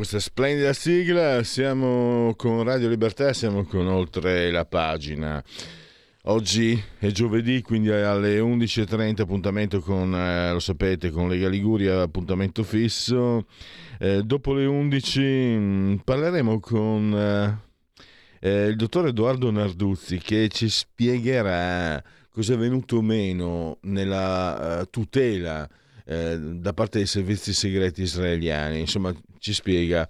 Questa splendida sigla, siamo con Radio Libertà, siamo con oltre la pagina. Oggi è giovedì, quindi alle 11.30 appuntamento con, eh, lo sapete, con Lega Liguria, appuntamento fisso. Eh, dopo le 11 mh, mm, parleremo con eh, eh, il dottor Edoardo Narduzzi che ci spiegherà cosa è venuto meno nella uh, tutela eh, da parte dei servizi segreti israeliani. Insomma, ci spiega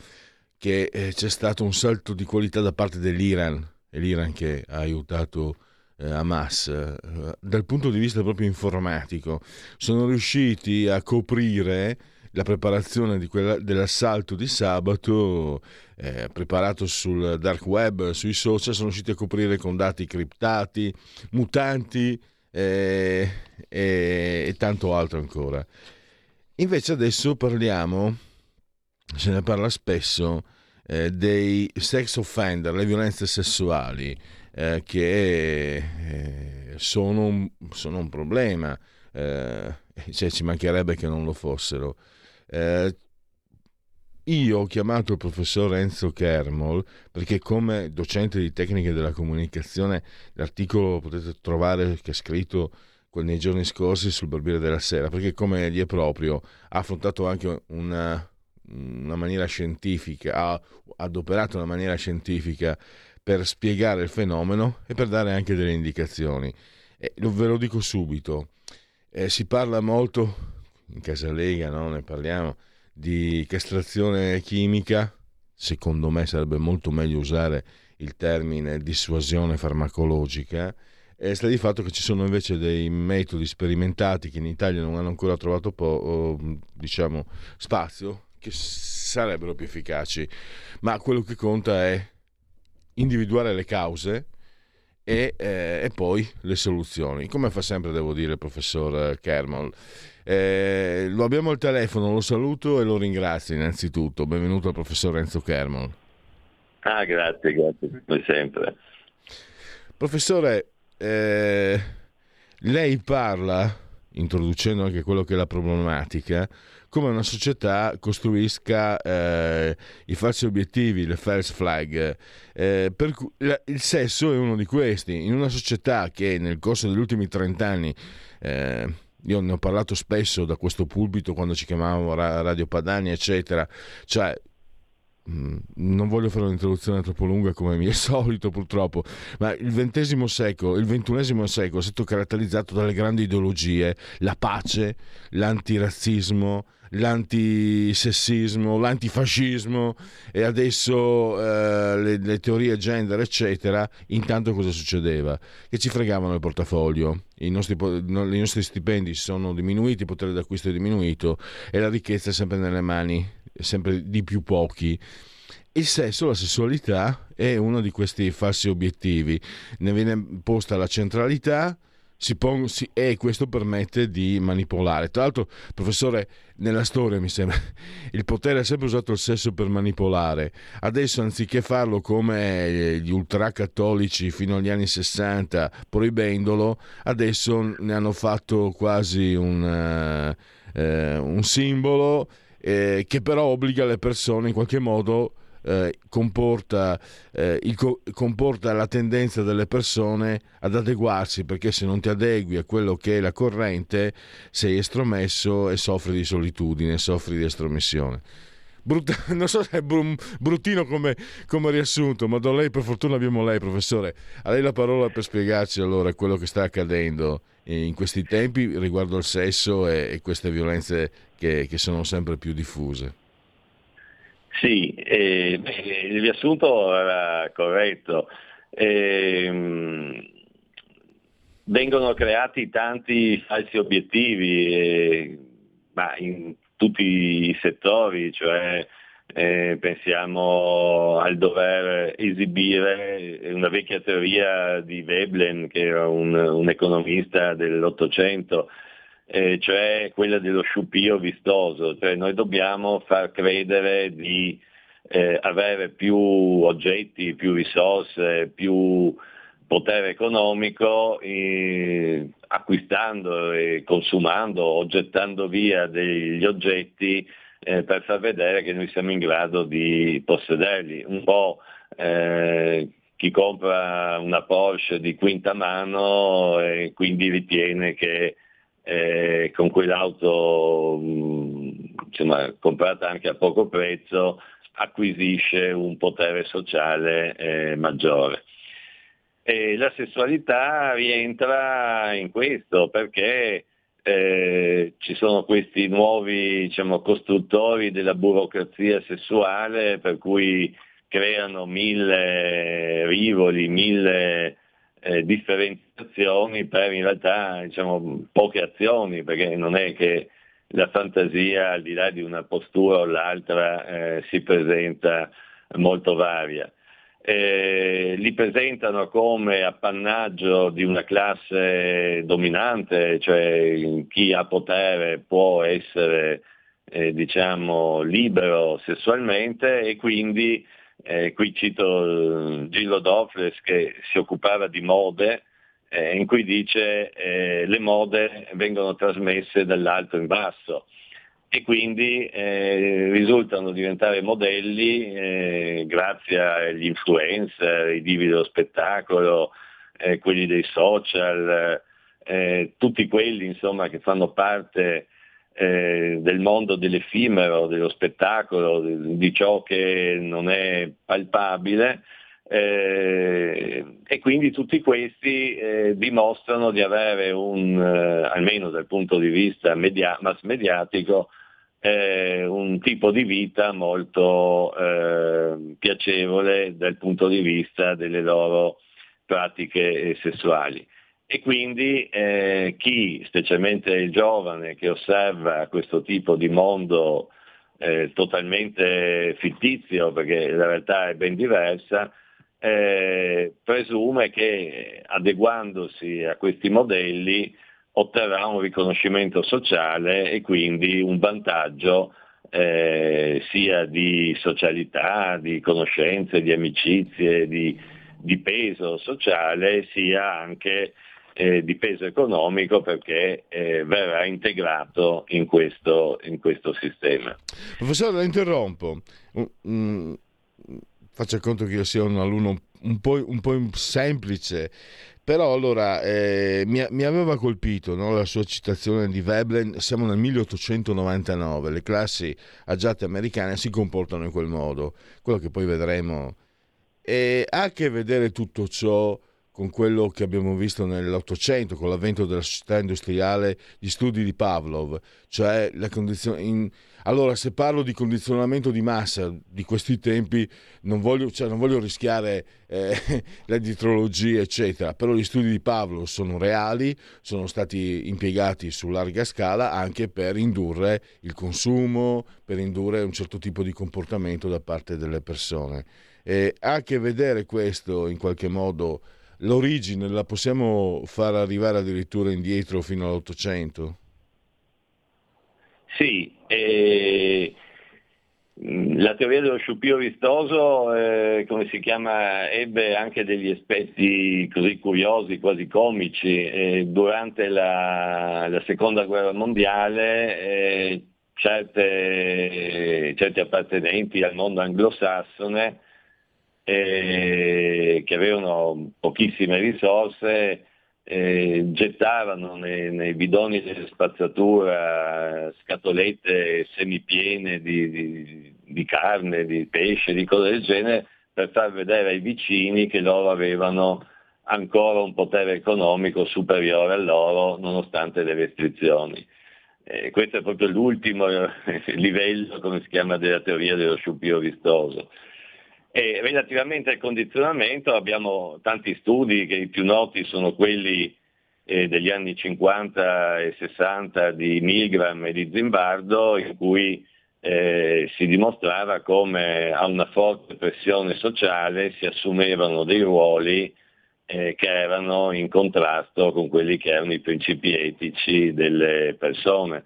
che eh, c'è stato un salto di qualità da parte dell'Iran, è l'Iran che ha aiutato eh, Hamas eh, dal punto di vista proprio informatico. Sono riusciti a coprire la preparazione quella, dell'assalto di sabato eh, preparato sul dark web, sui social, sono riusciti a coprire con dati criptati, mutanti eh, e, e tanto altro ancora. Invece adesso parliamo, se ne parla spesso, eh, dei sex offender, le violenze sessuali, eh, che eh, sono, un, sono, un, problema, eh, cioè, ci mancherebbe che non lo fossero. Io ho chiamato il professor Enzo Kermol perché come docente di tecniche della comunicazione l'articolo potete trovare che è scritto nei giorni scorsi sul Barbiere della Sera, perché come gli è proprio ha affrontato anche una, una maniera scientifica, ha adoperato una maniera scientifica per spiegare il fenomeno e per dare anche delle indicazioni. E ve lo dico subito, eh, si parla molto, in Casa Lega no? ne parliamo, di castrazione chimica, secondo me sarebbe molto meglio usare il termine dissuasione farmacologica, e sta di fatto che ci sono invece dei metodi sperimentati che in Italia non hanno ancora trovato po- diciamo, spazio, che sarebbero più efficaci. Ma quello che conta è individuare le cause e, eh, e poi le soluzioni. Come fa sempre, devo dire, il professor Kermel. Eh, lo abbiamo al telefono, lo saluto e lo ringrazio innanzitutto. Benvenuto al professor Renzo Kermel. Ah, grazie, grazie, come sempre. Professore, eh, lei parla, introducendo anche quello che è la problematica, come una società costruisca eh, i falsi obiettivi, le false flag. Eh, cui, la, il sesso è uno di questi. In una società che nel corso degli ultimi 30 anni, eh, io ne ho parlato spesso da questo pulpito quando ci chiamavamo Radio Padania, eccetera, cioè Mm, non voglio fare un'introduzione troppo lunga come mi è solito purtroppo, ma il XX secolo, il XXI secolo è stato caratterizzato dalle grandi ideologie, la pace, l'antirazzismo, l'antisessismo, l'antifascismo e adesso eh, le, le, teorie gender, eccetera. Intanto cosa succedeva? Che ci fregavano il portafoglio, i nostri, i nostri stipendi sono diminuiti, il potere d'acquisto è diminuito e la ricchezza è sempre nelle mani sempre di più pochi. Il sesso, la sessualità è uno di questi falsi obiettivi, ne viene posta la centralità si pon- si- e questo permette di manipolare. Tra l'altro, professore, nella storia mi sembra il potere ha sempre usato il sesso per manipolare. Adesso, anziché farlo come gli ultracattolici fino agli anni 60, proibendolo, adesso ne hanno fatto quasi un, uh, uh, un simbolo eh, che però obbliga le persone in qualche modo eh, comporta, eh, il, comporta, la tendenza delle persone ad adeguarsi perché se non ti adegui a quello che è la corrente sei estromesso e soffri di solitudine, soffri di estromissione. Brut- non so se è bruttino come, come, riassunto, ma da lei per fortuna abbiamo lei, professore. A lei la parola per spiegarci allora quello che sta accadendo in questi tempi riguardo al sesso e, e queste violenze che, che, sono sempre più diffuse. Sì, eh, il riassunto era corretto. Eh, vengono creati tanti falsi obiettivi, eh, ma in tutti i settori, cioè eh, pensiamo al dover esibire una vecchia teoria di Veblen, che era un, un economista dell'Ottocento, eh, cioè quella dello sciupio vistoso, cioè noi dobbiamo far credere di eh, avere più oggetti, più risorse, più potere economico eh, acquistando e consumando o gettando via degli oggetti eh, per far vedere che noi siamo in grado di possederli. Un po' eh, chi compra una Porsche di quinta mano e quindi ritiene che eh, con quell'auto mh, insomma, comprata anche a poco prezzo acquisisce un potere sociale eh, maggiore. E la sessualità rientra in questo perché eh, ci sono questi nuovi diciamo, costruttori della burocrazia sessuale per cui creano mille rivoli, mille eh, differenziazioni per in realtà diciamo, poche azioni, perché non è che la fantasia al di là di una postura o l'altra eh, si presenta molto varia. Eh, li presentano come appannaggio di una classe dominante, cioè chi ha potere può essere eh, diciamo, libero sessualmente e quindi eh, qui cito Gillo Dofles che si occupava di mode, eh, in cui dice eh, le mode vengono trasmesse dall'alto in basso e quindi eh, risultano diventare modelli eh, grazie agli influencer, i divi dello spettacolo, eh, quelli dei social, eh, tutti quelli insomma, che fanno parte eh, del mondo dell'effimero, dello spettacolo, di ciò che non è palpabile eh, e quindi tutti questi eh, dimostrano di avere un, eh, almeno dal punto di vista media- mass mediatico, eh, un tipo di vita molto eh, piacevole dal punto di vista delle loro pratiche sessuali. E quindi eh, chi, specialmente il giovane che osserva questo tipo di mondo totalmente fittizio, perché la realtà è ben diversa, eh, presume che adeguandosi a questi modelli otterrà un riconoscimento sociale e quindi un vantaggio eh, sia di socialità, di conoscenze, di amicizie, di, di peso sociale, sia anche eh, di peso economico perché eh, verrà integrato in questo, in questo sistema. Professore, la interrompo. Mm faccia conto che io sia un alunno un po', un po semplice, però allora eh, mi, mi, aveva colpito no, la sua citazione di Veblen, siamo nel 1899, le classi agiate americane si comportano in quel modo, quello che poi vedremo. E ha a che vedere tutto ciò con quello che abbiamo visto nell'Ottocento, con l'avvento della società industriale, gli studi di Pavlov, cioè la condizione... In... Allora, se parlo di condizionamento di massa di questi tempi, non voglio, cioè, non voglio rischiare eh, la dietrologia, eccetera, però gli studi di Pavlov sono reali, sono stati impiegati su larga scala anche per indurre il consumo, per indurre un certo tipo di comportamento da parte delle persone. E ha a che vedere questo in qualche modo l'origine la possiamo far arrivare addirittura indietro fino all'Ottocento? Sì, eh, la teoria dello sciupio vistoso, eh, come si chiama, ebbe anche degli aspetti così curiosi, quasi comici. Eh, durante la, la, seconda guerra mondiale eh, certe, certi appartenenti al mondo anglosassone eh, che avevano pochissime risorse, eh, gettavano nei, nei, bidoni della spazzatura scatolette semipiene di, di, di, carne, di pesce, di cose del genere, per far vedere ai vicini che loro avevano ancora un potere economico superiore a loro nonostante le restrizioni. eh, questo è proprio l'ultimo livello, come si chiama, della teoria dello sciupio vistoso. E relativamente al condizionamento abbiamo tanti studi che i più noti sono quelli eh, degli anni 50 e 60 di Milgram e di Zimbardo in cui eh, si dimostrava come a una forte pressione sociale si assumevano dei ruoli eh, che erano in contrasto con quelli che erano i principi etici delle persone.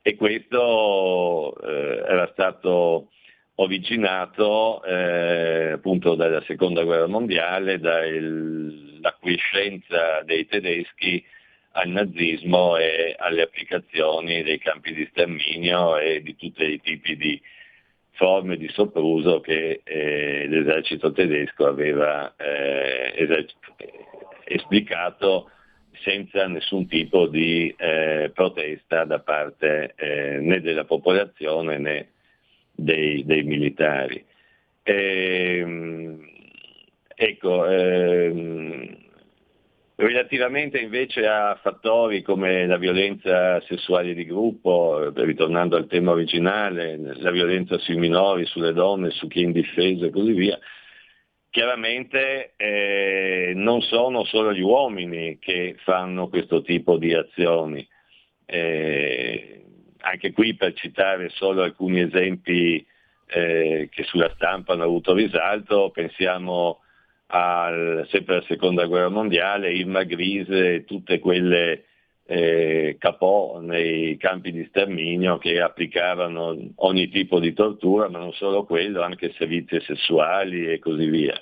E questo eh, era stato originato eh, appunto dalla seconda guerra mondiale, dall'acquiescenza dei tedeschi al nazismo e alle applicazioni dei campi di sterminio e di tutti i tipi di forme di sopruso che eh, l'esercito tedesco aveva eh, eserc- esplicato senza nessun tipo di eh, protesta da parte eh, né della popolazione né dei, dei militari. E, ehm, ecco, ehm, Relativamente invece a fattori come la violenza sessuale di gruppo, ritornando al tema originale, la violenza sui minori, sulle donne, su chi è indifeso e così via, chiaramente eh, non sono solo gli uomini che fanno questo tipo di azioni. Eh, anche qui per citare solo alcuni esempi eh, che sulla stampa hanno avuto risalto, pensiamo al, sempre alla seconda guerra mondiale, Irma Grise e tutte quelle eh, capò nei campi di sterminio che applicavano ogni tipo di tortura, ma non solo quello, anche servizi sessuali e così via.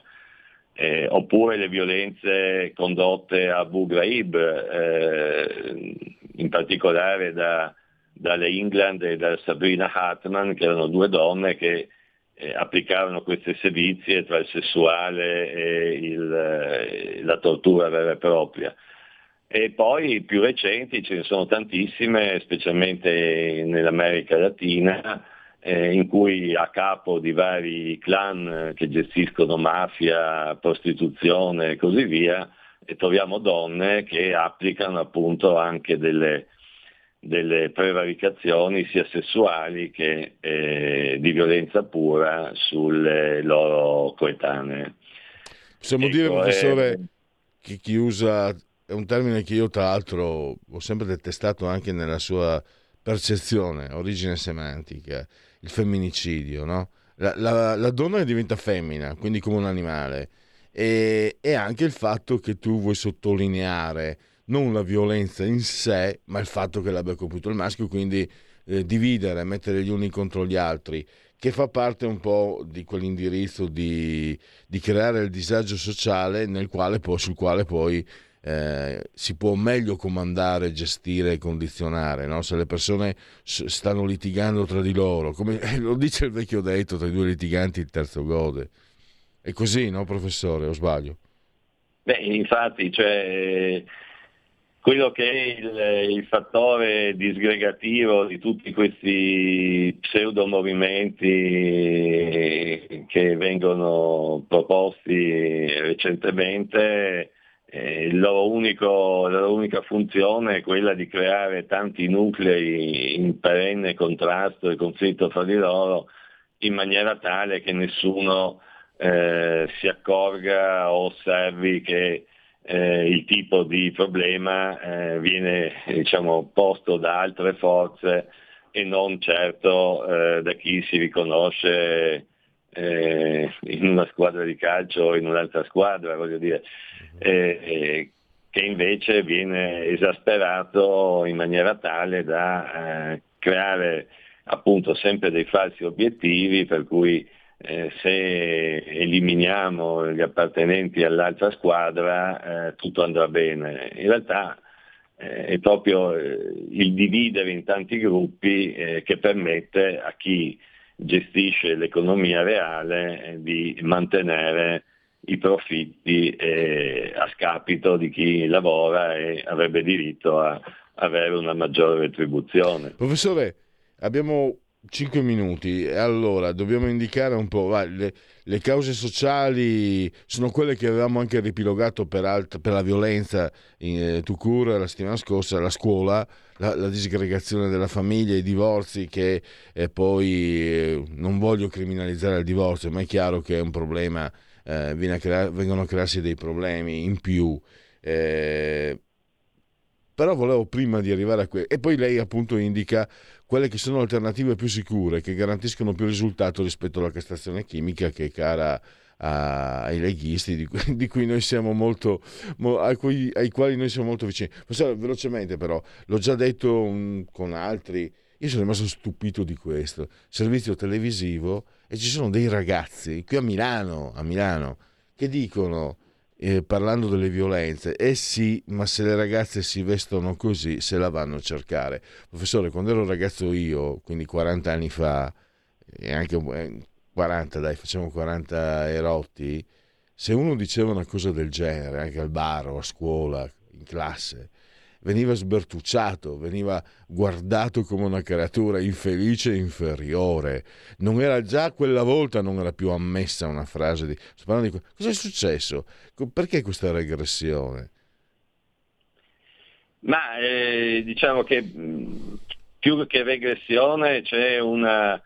Eh, oppure le violenze condotte a Abu Ghraib, eh, in particolare da, dalle England e da Sabrina Hartman, che erano due donne che eh, applicavano queste sevizie tra il sessuale e il, eh, la tortura vera e propria. E poi più recenti ce ne sono tantissime, specialmente nell'America Latina, eh, in cui a capo di vari clan che gestiscono mafia, prostituzione e così via, e troviamo donne che applicano appunto anche delle, delle prevaricazioni sia sessuali che eh, di violenza pura sulle loro coetanee. Possiamo ecco, dire, professore, eh, che chi usa, è un termine che io tra l'altro ho sempre detestato anche nella sua percezione, origine semantica, il femminicidio, no? La, la, la donna diventa femmina, quindi come un animale, e, e anche il fatto che tu vuoi sottolineare non la violenza in sé, ma il fatto che l'abbia compiuto il maschio, quindi eh, dividere, mettere gli uni contro gli altri, che fa parte un po' di quell'indirizzo di, di creare il disagio sociale quale poi, sul quale poi eh, si può meglio comandare, gestire e condizionare. No? Se le persone stanno litigando tra di loro, come lo dice il vecchio detto, tra i due litiganti il terzo gode. È così, no professore, o sbaglio? Beh, infatti, cioè, quello che è il, il, fattore disgregativo di tutti questi pseudo movimenti che vengono proposti recentemente, eh, unico, la loro unica funzione è quella di creare tanti nuclei in perenne contrasto e conflitto fra di loro in maniera tale che nessuno eh, si accorga o osservi che eh, il tipo di problema eh, viene diciamo, posto da altre forze e non certo eh, da chi si riconosce eh, in una squadra di calcio o in un'altra squadra, voglio dire, che invece viene esasperato in maniera tale da eh, creare appunto sempre dei falsi obiettivi per cui eh, se eliminiamo gli appartenenti all'altra squadra eh, tutto andrà bene. In realtà eh, è proprio eh, il dividere in tanti gruppi eh, che permette a chi gestisce l'economia reale eh, di mantenere i profitti a scapito di chi lavora e avrebbe diritto a avere una maggiore retribuzione. Professore, abbiamo 5 minuti. Allora, dobbiamo indicare un po'. Va, le, le, cause sociali sono quelle che avevamo anche ripilogato per, alt- per la violenza in eh, la settimana scorsa, la scuola, la, la disgregazione della famiglia, i divorzi, che eh, poi eh, non voglio criminalizzare il divorzio, ma è chiaro che è un problema, eh, a crea- vengono a crearsi dei problemi in più. Eh, però volevo prima di arrivare a questo e poi lei appunto indica quelle che sono alternative più sicure che garantiscono più risultato rispetto alla castrazione chimica che è cara ai leghisti di cui, di cui, noi siamo molto ai, cui, ai, quali noi siamo molto vicini. Pensate, velocemente però l'ho già detto um, con altri io sono rimasto stupito di questo. Servizio televisivo e ci sono dei ragazzi qui a Milano a Milano che dicono eh, parlando delle violenze, eh sì, ma se le ragazze si vestono così, se la vanno a cercare. Professore, quando ero ragazzo io, quindi 40 anni fa, e anche 40, eh, dai, facciamo 40 erotti, se uno diceva una cosa del genere, anche al bar o a scuola, in classe, veniva sbertucciato, veniva guardato come una creatura infelice e inferiore. Non era già quella volta, non era più ammessa una frase di... di cosa è successo? Perché questa regressione? Ma eh, diciamo che più che regressione c'è una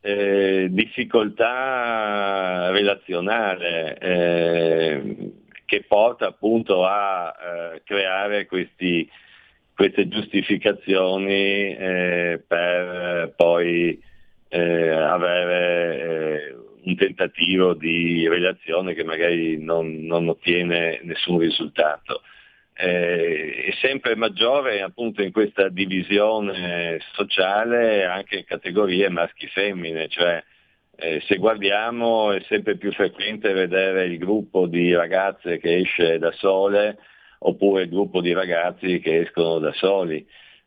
eh, difficoltà relazionale. Eh, che porta appunto a eh, creare questi, queste giustificazioni eh, per poi eh, avere eh, un tentativo di relazione che magari non, non ottiene nessun risultato. Eh, è sempre maggiore appunto in questa divisione sociale anche categorie maschi-femmine, cioè eh, se guardiamo è sempre più frequente vedere il gruppo di ragazze che esce da sole oppure il gruppo di ragazzi che escono da soli,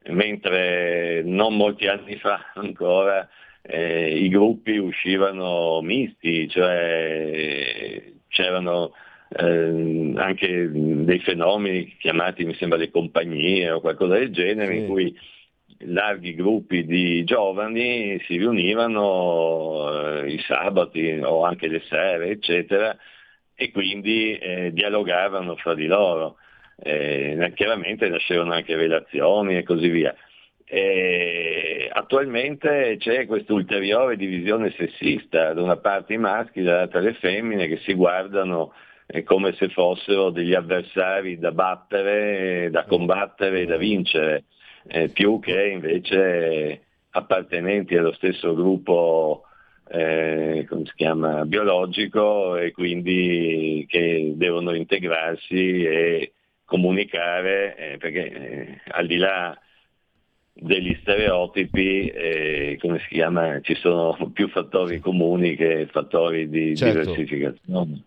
mentre non molti anni fa ancora eh, i gruppi uscivano misti, cioè c'erano eh, anche dei fenomeni chiamati mi sembra le compagnie o qualcosa del genere sì. in cui larghi gruppi di giovani si riunivano eh, i sabati o anche le sere, eccetera, e quindi eh, dialogavano fra di loro. Eh, chiaramente nascevano anche relazioni e così via. E attualmente c'è questa ulteriore divisione sessista, da una parte i maschi, dall'altra le femmine che si guardano eh, come se fossero degli avversari da battere, da combattere e da vincere eh, più che invece appartenenti allo stesso gruppo eh, come si chiama, biologico e quindi che devono integrarsi e comunicare eh, perché eh, al di là degli stereotipi eh, come si chiama, ci sono più fattori comuni che fattori di certo. diversificazione.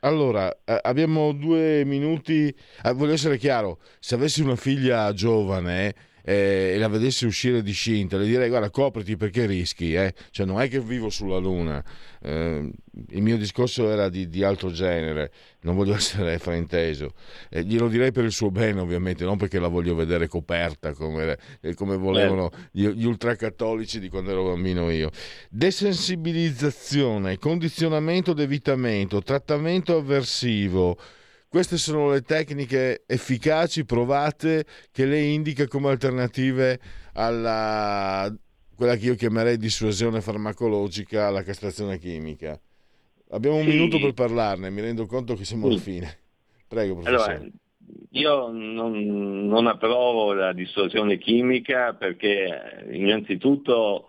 Allora, abbiamo due minuti. Eh, voglio essere chiaro, se avessi una figlia giovane eh, e la vedessi uscire discinta, le direi guarda copriti perché rischi, eh? cioè non è che vivo sulla luna, eh, il mio discorso era di, di, altro genere, non voglio essere frainteso, eh, glielo direi per il suo bene ovviamente, non perché la voglio vedere coperta come, eh, come volevano gli, gli ultracattolici di quando ero bambino io. Desensibilizzazione, condizionamento d'evitamento, trattamento avversivo, queste sono le tecniche efficaci, provate, che lei indica come alternative alla quella che io chiamerei dissuasione farmacologica alla castrazione chimica. Abbiamo un sì. minuto per parlarne, mi rendo conto che siamo alla fine. Prego, professore. Allora, io non, non, approvo la dissuasione chimica perché innanzitutto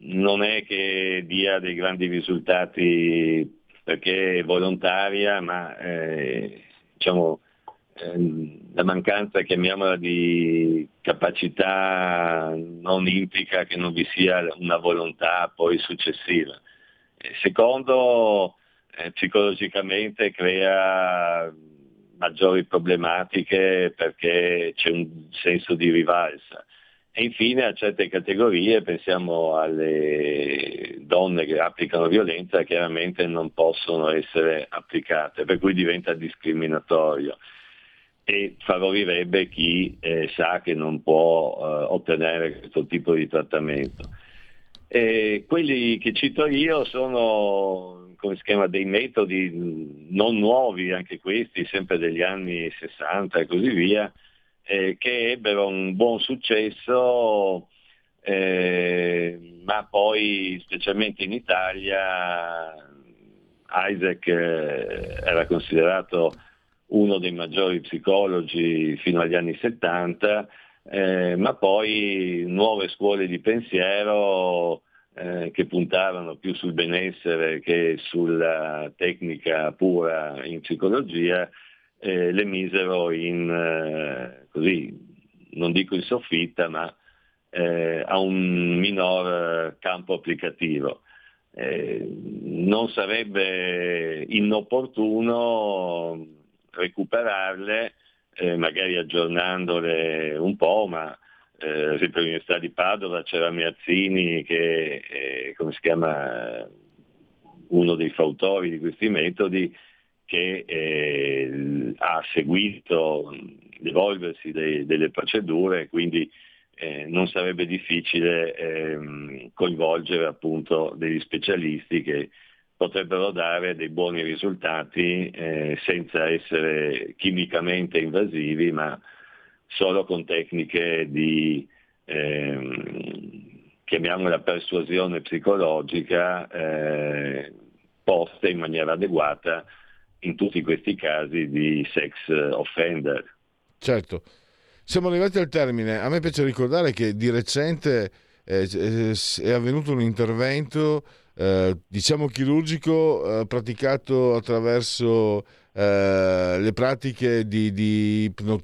non è che dia dei grandi risultati perché è volontaria, ma eh, diciamo, ehm, la mancanza, chiamiamola, di capacità non implica che non vi sia una volontà poi successiva. Secondo, eh, psicologicamente crea maggiori problematiche perché c'è un senso di rivalsa. E infine a certe categorie, pensiamo alle donne che applicano violenza, chiaramente non possono essere applicate, per cui diventa discriminatorio e favorirebbe chi eh, sa che non può eh, ottenere questo tipo di trattamento. E quelli che cito io sono come si chiama, dei metodi non nuovi, anche questi, sempre degli anni 60 e così via, eh, che ebbero un buon successo, eh, ma poi specialmente in Italia Isaac eh, era considerato uno dei maggiori psicologi fino agli anni 70, eh, ma poi nuove scuole di pensiero eh, che puntavano più sul benessere che sulla tecnica pura in psicologia, eh, le misero in, eh, così, non dico in soffitta, ma eh, a un minor campo applicativo. Eh, non sarebbe inopportuno recuperarle, eh, magari aggiornandole un po', ma eh, sempre all'Università di Padova c'era Miazzini che è, come si chiama, uno dei fautori di questi metodi, che eh, ha seguito l'evolversi dei, delle procedure, quindi eh, non sarebbe difficile ehm, coinvolgere appunto degli specialisti che potrebbero dare dei buoni risultati eh, senza essere chimicamente invasivi, ma solo con tecniche di, ehm, chiamiamola persuasione psicologica, eh, poste in maniera adeguata in tutti questi casi di sex offender. Certo, siamo arrivati al termine. A me piace ricordare che di recente eh, eh è avvenuto un intervento, eh, diciamo chirurgico, praticato attraverso le pratiche di, di ipno-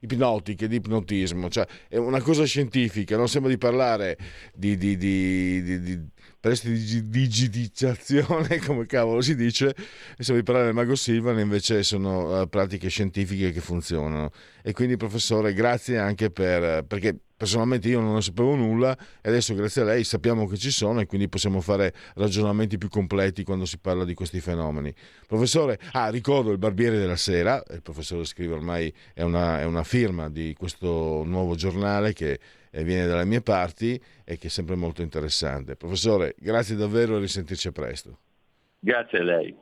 ipnotiche, di ipnotismo, cioè è una cosa scientifica, non sembra di parlare di, di, di, di prestiti di digitizzazione, come cavolo si dice, stiamo di parlare del Mago Silvan, invece sono uh, pratiche scientifiche che funzionano. E quindi professore, grazie anche per, perché personalmente io non ne sapevo nulla e adesso grazie a lei sappiamo che ci sono e quindi possiamo fare ragionamenti più completi quando si parla di questi fenomeni. Professore, ah, ricordo il Barbiere della Sera, il professore scrive ormai è una, è una firma di questo nuovo giornale che eh, viene dalle mie parti e che è sempre molto interessante. Professore, grazie davvero e risentirci presto. Grazie a lei.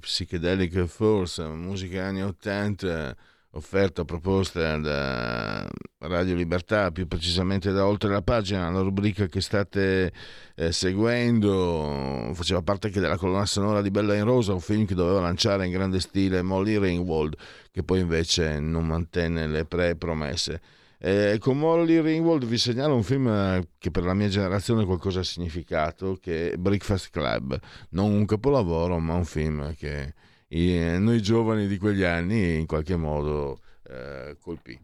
Psychedelic Force, musica anni 80 offerta, proposta da Radio Libertà, più precisamente da Oltre la Pagina, la rubrica che state eh, seguendo, faceva parte anche della colonna sonora di Bella in Rosa, un film che doveva lanciare in grande stile Molly Ringwald, che poi invece non mantenne le pre-promesse. Eh, con Molly Ringwald vi segnalo un film che per la mia generazione qualcosa ha significato, che è Breakfast Club, non un capolavoro, ma un film che noi giovani di quegli anni in qualche modo eh, colpì.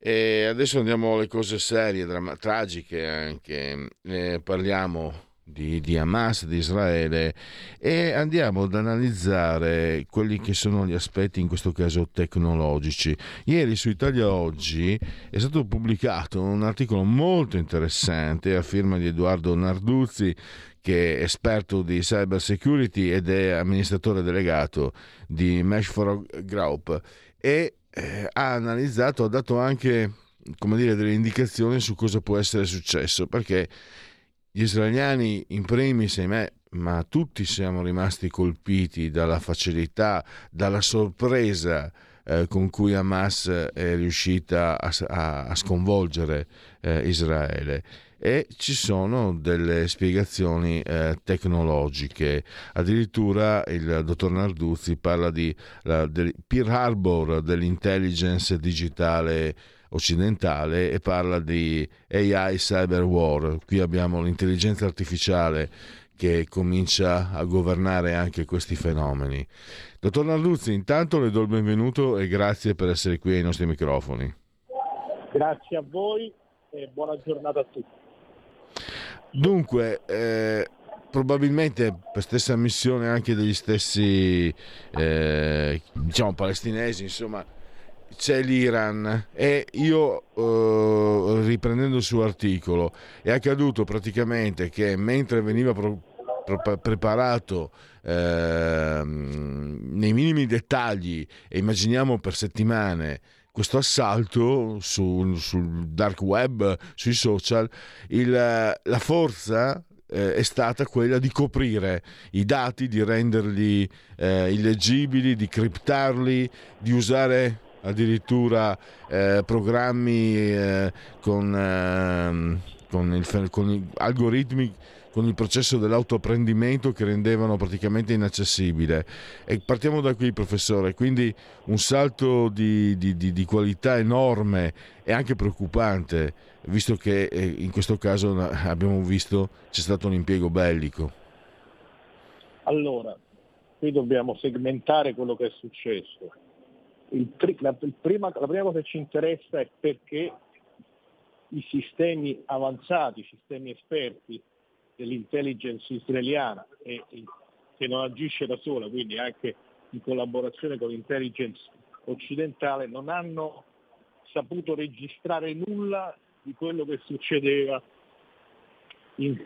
E adesso andiamo alle cose serie, dram- tragiche anche. Eh, parliamo di, di, Hamas, di Israele e andiamo ad analizzare quelli che sono gli aspetti in questo caso tecnologici. Ieri su Italia Oggi è stato pubblicato un articolo molto interessante a firma di Edoardo Narduzzi che è esperto di cyber security ed è amministratore delegato di Mesh for Group e eh, ha analizzato, ha dato anche come dire, delle indicazioni su cosa può essere successo perché gli israeliani in primis, ahimè, ma tutti siamo rimasti colpiti dalla facilità, dalla sorpresa eh, con cui Hamas è riuscita a, a, a sconvolgere eh, Israele e ci sono delle spiegazioni eh, tecnologiche. Addirittura il dottor Narduzzi parla di la, del Pearl Harbor dell'intelligence digitale occidentale e parla di AI cyber war. Qui abbiamo l'intelligenza artificiale che comincia a governare anche questi fenomeni. Dottor Narduzzi, intanto le do il benvenuto e grazie per essere qui ai nostri microfoni. Grazie a voi e buona giornata a tutti. Dunque, eh, probabilmente per stessa missione anche degli stessi eh, diciamo palestinesi, insomma, c'è l'Iran. E io eh, riprendendo il suo articolo è accaduto praticamente che mentre veniva pro, pro, preparato eh, nei minimi dettagli e immaginiamo per settimane questo assalto sul, sul dark web, sui social, il, la forza eh, è stata quella di coprire i dati, di renderli eh, illeggibili, di criptarli, di usare addirittura eh, programmi eh, con, ehm, con, il, con algoritmi con il processo dell'autoapprendimento che rendevano praticamente inaccessibile. E partiamo da qui, professore, quindi un salto di, di, di, di qualità enorme e anche preoccupante, visto che eh, in questo caso abbiamo visto c'è stato un impiego bellico. Allora, qui dobbiamo segmentare quello che è successo. Il, la, prima, la prima cosa che ci interessa è perché i sistemi avanzati, i sistemi esperti dell'intelligence israeliana e, che non agisce da sola, quindi anche in collaborazione con l'intelligence occidentale, non hanno saputo registrare nulla di quello che succedeva in,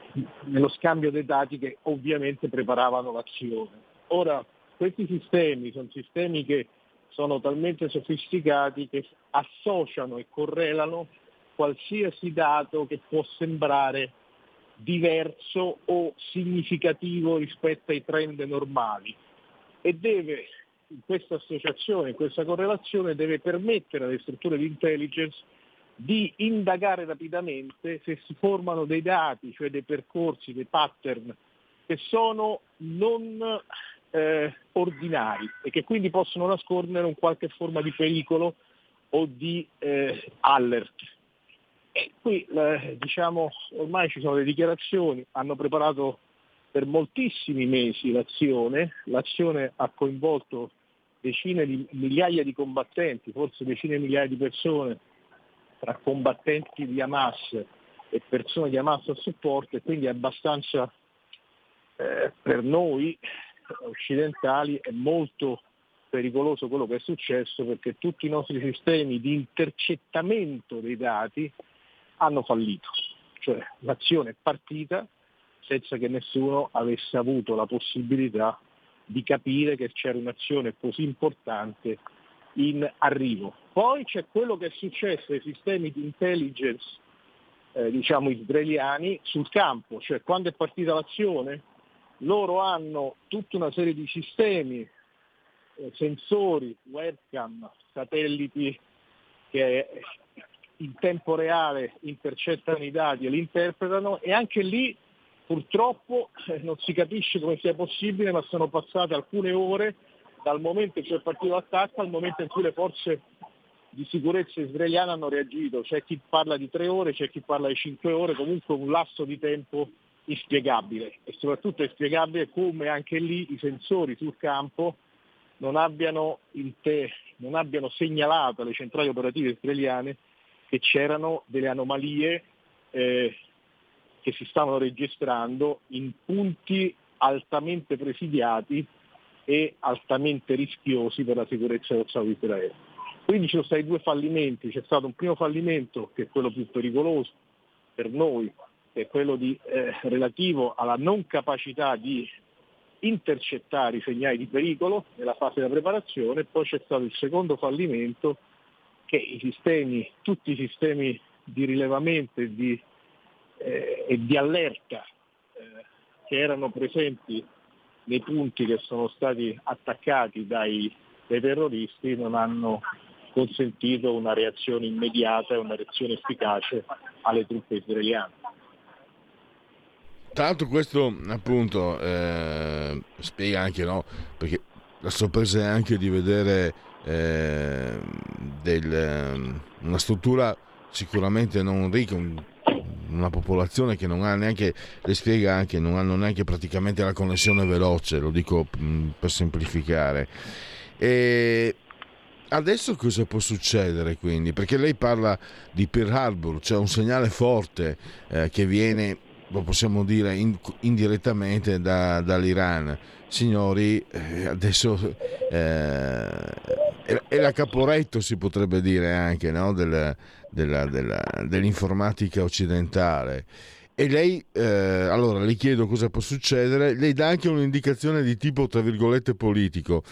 nello scambio dei dati che ovviamente preparavano l'azione. Ora, questi sistemi sono sistemi che sono talmente sofisticati che associano e correlano qualsiasi dato che può sembrare diverso o significativo rispetto ai trend normali. E deve, questa associazione, questa correlazione, deve permettere alle strutture di intelligence di indagare rapidamente se si formano dei dati, cioè dei percorsi, dei pattern che sono non eh, ordinari e che quindi possono nascondere un qualche forma di pericolo o di eh, alert. E qui eh, diciamo ormai ci sono le dichiarazioni, hanno preparato per moltissimi mesi l'azione, l'azione ha coinvolto decine di migliaia di combattenti, forse decine di migliaia di persone, tra combattenti di Hamas e persone di Hamas a supporto e quindi è abbastanza eh, per noi occidentali è molto pericoloso quello che è successo perché tutti i nostri sistemi di intercettamento dei dati hanno fallito, cioè l'azione è partita senza che nessuno avesse avuto la possibilità di capire che c'era un'azione così importante in arrivo. Poi c'è quello che è successo ai sistemi di intelligence eh, diciamo israeliani sul campo, cioè quando è partita l'azione loro hanno tutta una serie di sistemi, eh, sensori, webcam, satelliti che in tempo reale intercettano i dati e li interpretano e anche lì purtroppo eh, non si capisce come sia possibile, ma sono passate alcune ore dal momento in cui è partito l'attacco al momento in cui le forze di sicurezza israeliane hanno reagito. C'è chi parla di tre ore, c'è chi parla di cinque ore, comunque un lasso di tempo inspiegabile e soprattutto è spiegabile come anche lì i sensori sul campo non abbiano, te, non abbiano segnalato alle centrali operative israeliane che c'erano delle anomalie eh, che si stavano registrando in punti altamente presidiati e altamente rischiosi per la sicurezza dello Stato di Israele. Quindi ci sono stati due fallimenti, c'è stato un primo fallimento che è quello più pericoloso per noi, che è quello di, eh, relativo alla non capacità di intercettare i segnali di pericolo nella fase della preparazione, poi c'è stato il secondo fallimento che i sistemi, tutti i sistemi di rilevamento e di, eh, e di allerta eh, che erano presenti nei punti che sono stati attaccati dai, dai terroristi non hanno consentito una reazione immediata e una reazione efficace alle truppe israeliane. Tra l'altro questo appunto eh, spiega anche, no? Perché la sorpresa è anche di vedere eh, del, una struttura sicuramente non ricca, un, una popolazione che non ha neanche, le spiega anche, non hanno neanche praticamente la connessione veloce, lo dico mm, per semplificare. E adesso cosa può succedere quindi? Perché lei parla di Pearl Harbor, cioè un segnale forte eh, che viene lo possiamo dire in, indirettamente da, dall'Iran. Signori, eh, adesso eh, è la caporetto si potrebbe dire anche no? Del, della, della, dell'informatica occidentale. E lei, eh, allora le chiedo cosa può succedere, lei dà anche un'indicazione di tipo, tra virgolette, politico.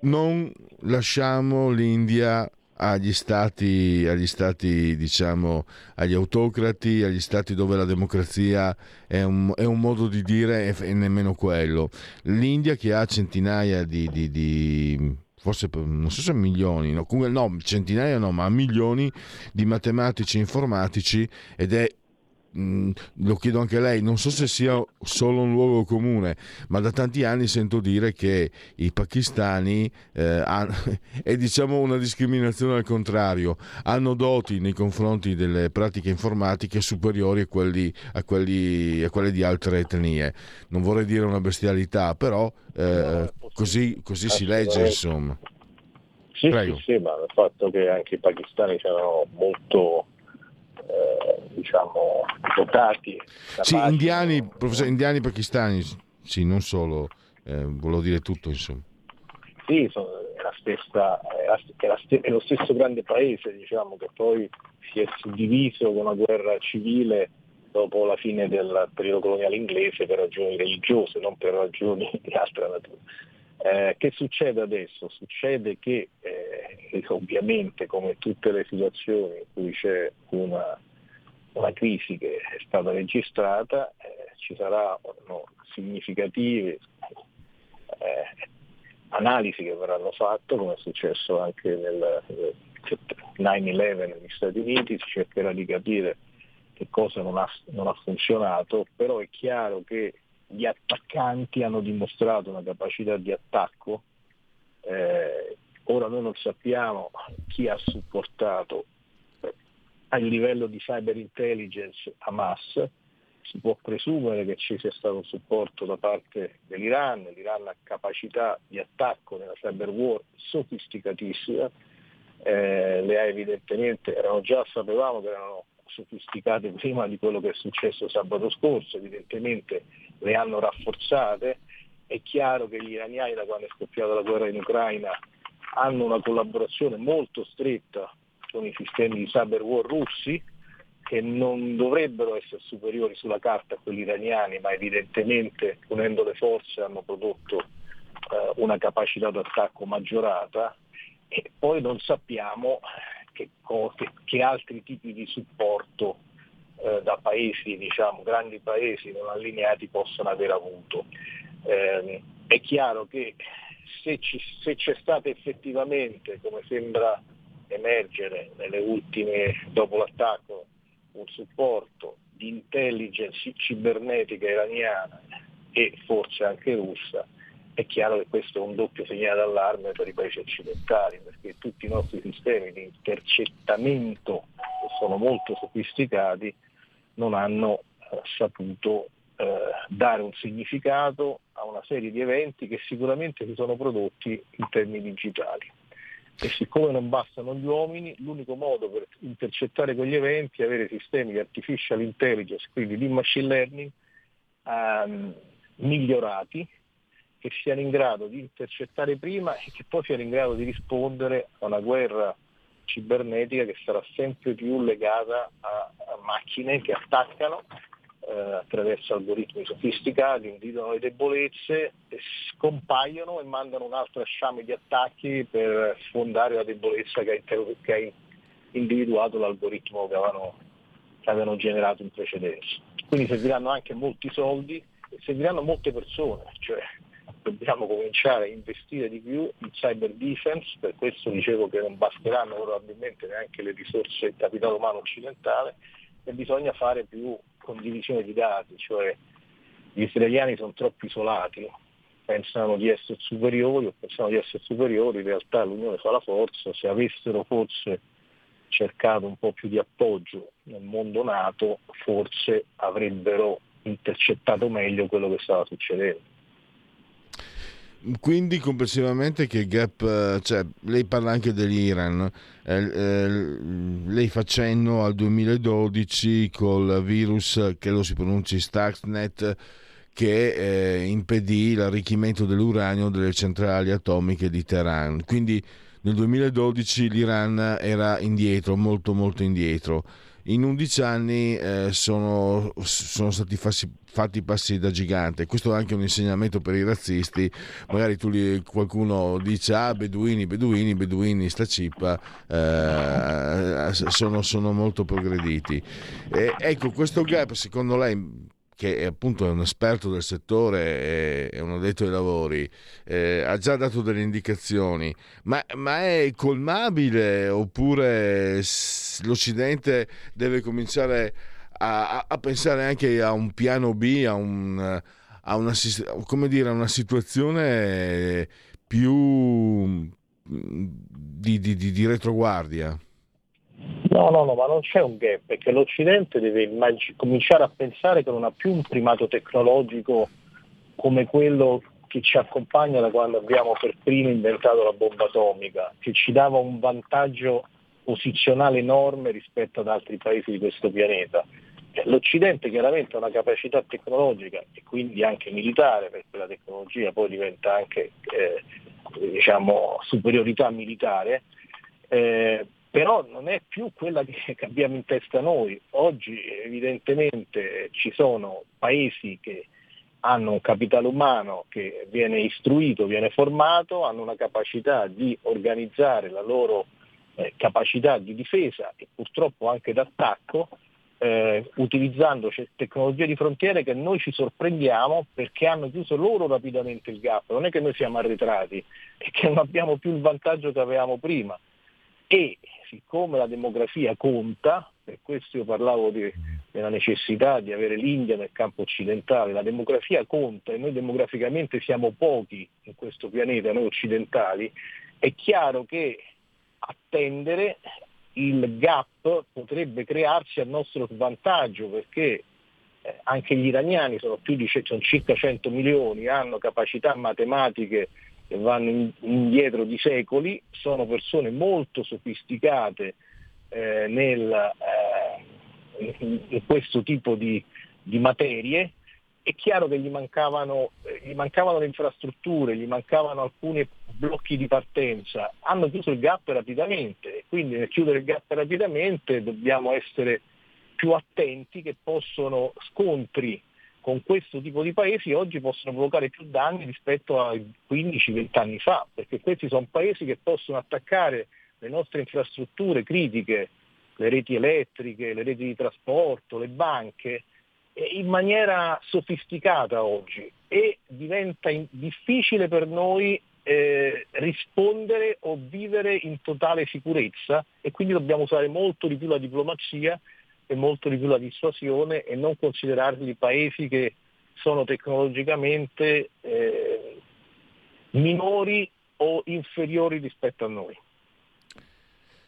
Non lasciamo l'India agli stati, agli stati, diciamo, agli autocrati, agli stati dove la democrazia è un, è un modo di dire e, nemmeno quello. L'India che ha centinaia di, di, di forse non so se milioni, no, no, centinaia no, ma milioni di matematici informatici ed è Lo chiedo anche a lei, non so se sia solo un luogo comune, ma da tanti anni sento dire che i pakistani eh, hanno, è diciamo una discriminazione al contrario, hanno doti nei confronti delle pratiche informatiche superiori a, quelli, a, quelli, a quelle di altre etnie. Non vorrei dire una bestialità, però eh, così, così si legge insomma. Sì, sì, sì, ma il fatto che anche i pakistani siano molto eh, diciamo, dotati. Sì, indiani, professore, indiani pakistani, sì, non solo, eh, volevo dire tutto insomma. Sì, sono, è, la stessa, è, la, è, la, è, lo stesso grande paese diciamo, che poi si è suddiviso con una guerra civile dopo la fine del periodo coloniale inglese per ragioni religiose, non per ragioni di altra natura. Eh, che succede adesso? Succede che eh, ovviamente come tutte le situazioni in cui c'è una, una crisi che è stata registrata, eh, ci saranno significative eh, analisi che verranno fatte, come è successo anche nel, nel 9-11 negli Stati Uniti, si cercherà di capire che cosa non ha, non ha funzionato, però è chiaro che gli attaccanti hanno dimostrato una capacità di attacco, eh, ora noi non sappiamo chi ha supportato eh, a livello di cyber intelligence Hamas, si può presumere che ci sia stato un supporto da parte dell'Iran, l'Iran ha capacità di attacco nella cyber war sofisticatissima, eh, le ha evidentemente, erano già, sapevamo che erano sofisticate prima di quello che è successo sabato scorso, evidentemente le hanno rafforzate. È chiaro che gli iraniani da quando è scoppiata la guerra in Ucraina hanno una collaborazione molto stretta con i sistemi di cyber war russi che non dovrebbero essere superiori sulla carta a quelli iraniani, ma evidentemente unendo le forze hanno prodotto eh, una capacità d'attacco maggiorata e poi non sappiamo che, che, che altri tipi di supporto eh, da paesi, diciamo, grandi paesi non allineati possono aver avuto. Eh, è chiaro che se, ci, se c'è stato effettivamente, come sembra emergere nelle ultime, dopo l'attacco, un supporto di intelligence cibernetica iraniana e forse anche russa, è chiaro che questo è un doppio segnale d'allarme per i paesi occidentali, perché tutti i nostri sistemi di intercettamento, che sono molto sofisticati, non hanno saputo eh, dare un significato a una serie di eventi che sicuramente si sono prodotti in termini digitali. E siccome non bastano gli uomini, l'unico modo per intercettare quegli eventi è avere sistemi di artificial intelligence, quindi di machine learning, ehm, migliorati, che siano in grado di intercettare prima e che poi siano in grado di rispondere a una guerra cibernetica che sarà sempre più legata a, a macchine che attaccano eh, attraverso algoritmi sofisticati, individuano le debolezze, scompaiono e mandano un altro sciame di attacchi per sfondare la debolezza che ha, che ha individuato l'algoritmo che avevano, che avevano generato in precedenza. Quindi serviranno anche molti soldi e serviranno molte persone, cioè dobbiamo cominciare a investire di più in cyber defense, per questo dicevo che non basteranno probabilmente neanche le risorse del capitale umano occidentale e bisogna fare più condivisione di dati, cioè gli israeliani sono troppo isolati, pensano di essere superiori o pensano di essere superiori, in realtà l'Unione fa la forza, se avessero forse cercato un po' più di appoggio nel mondo nato, forse avrebbero intercettato meglio quello che stava succedendo. Quindi complessivamente che gap, eh, cioè, lei parla anche dell'Iran, eh, eh, lei fa cenno al 2012 col virus che lo si pronunci Stuxnet che eh, impedì l'arricchimento dell'uranio delle centrali atomiche di Teheran. Quindi nel 2012 l'Iran era indietro, molto molto indietro in 11 anni eh, sono, sono, stati fassi, fatti passi da gigante. Questo è anche un insegnamento per i razzisti. Magari li, qualcuno dice: Ah, beduini, beduini, beduini, sta cippa, eh, sono, sono, molto progrediti. E, ecco, questo gap, secondo lei, che è appunto un esperto del settore, è un addetto ai lavori, eh, ha già dato delle indicazioni, ma, ma, è colmabile oppure l'Occidente deve cominciare a, a, pensare anche a un piano B, a, un, a una, dire, una, situazione più di, di, di, di retroguardia? No, no, no, ma non c'è un gap, perché l'Occidente deve immag- cominciare a pensare che non ha più un primato tecnologico come quello che ci accompagna da quando abbiamo per primo inventato la bomba atomica, che ci dava un vantaggio posizionale enorme rispetto ad altri paesi di questo pianeta. L'Occidente chiaramente ha una capacità tecnologica e quindi anche militare, perché la tecnologia poi diventa anche eh, diciamo, superiorità militare, eh, però non è più quella che abbiamo in testa noi. Oggi evidentemente ci sono paesi che hanno un capitale umano che viene istruito, viene formato, hanno una capacità di organizzare la loro eh, capacità di difesa e purtroppo anche d'attacco eh, utilizzando tecnologie di frontiere che noi ci sorprendiamo perché hanno chiuso loro rapidamente il gap, non è che noi siamo arretrati, è che non abbiamo più il vantaggio che avevamo prima. E siccome la demografia conta, per questo io parlavo di, della necessità di avere l'India nel campo occidentale, la demografia conta e noi demograficamente siamo pochi in questo pianeta, noi occidentali, è chiaro che attendere il gap potrebbe crearsi a nostro svantaggio perché eh, anche gli iraniani sono, di, sono circa 100 milioni, hanno capacità matematiche che vanno indietro di secoli, sono persone molto sofisticate eh, nel, eh, in questo tipo di, di, materie, è chiaro che gli mancavano, gli mancavano le infrastrutture, gli mancavano alcuni blocchi di partenza, hanno chiuso il gap rapidamente, quindi nel chiudere il gap rapidamente dobbiamo essere più attenti che possono scontri con questo tipo di paesi oggi possono provocare più danni rispetto a 15-20 anni fa, perché questi sono paesi che possono attaccare le nostre infrastrutture critiche le reti elettriche, le reti di trasporto, le banche, in maniera sofisticata oggi. E diventa difficile per noi eh, rispondere o vivere in totale sicurezza e quindi dobbiamo usare molto di più la diplomazia e molto di più la dissuasione e non considerarli paesi che sono tecnologicamente eh, minori o inferiori rispetto a noi.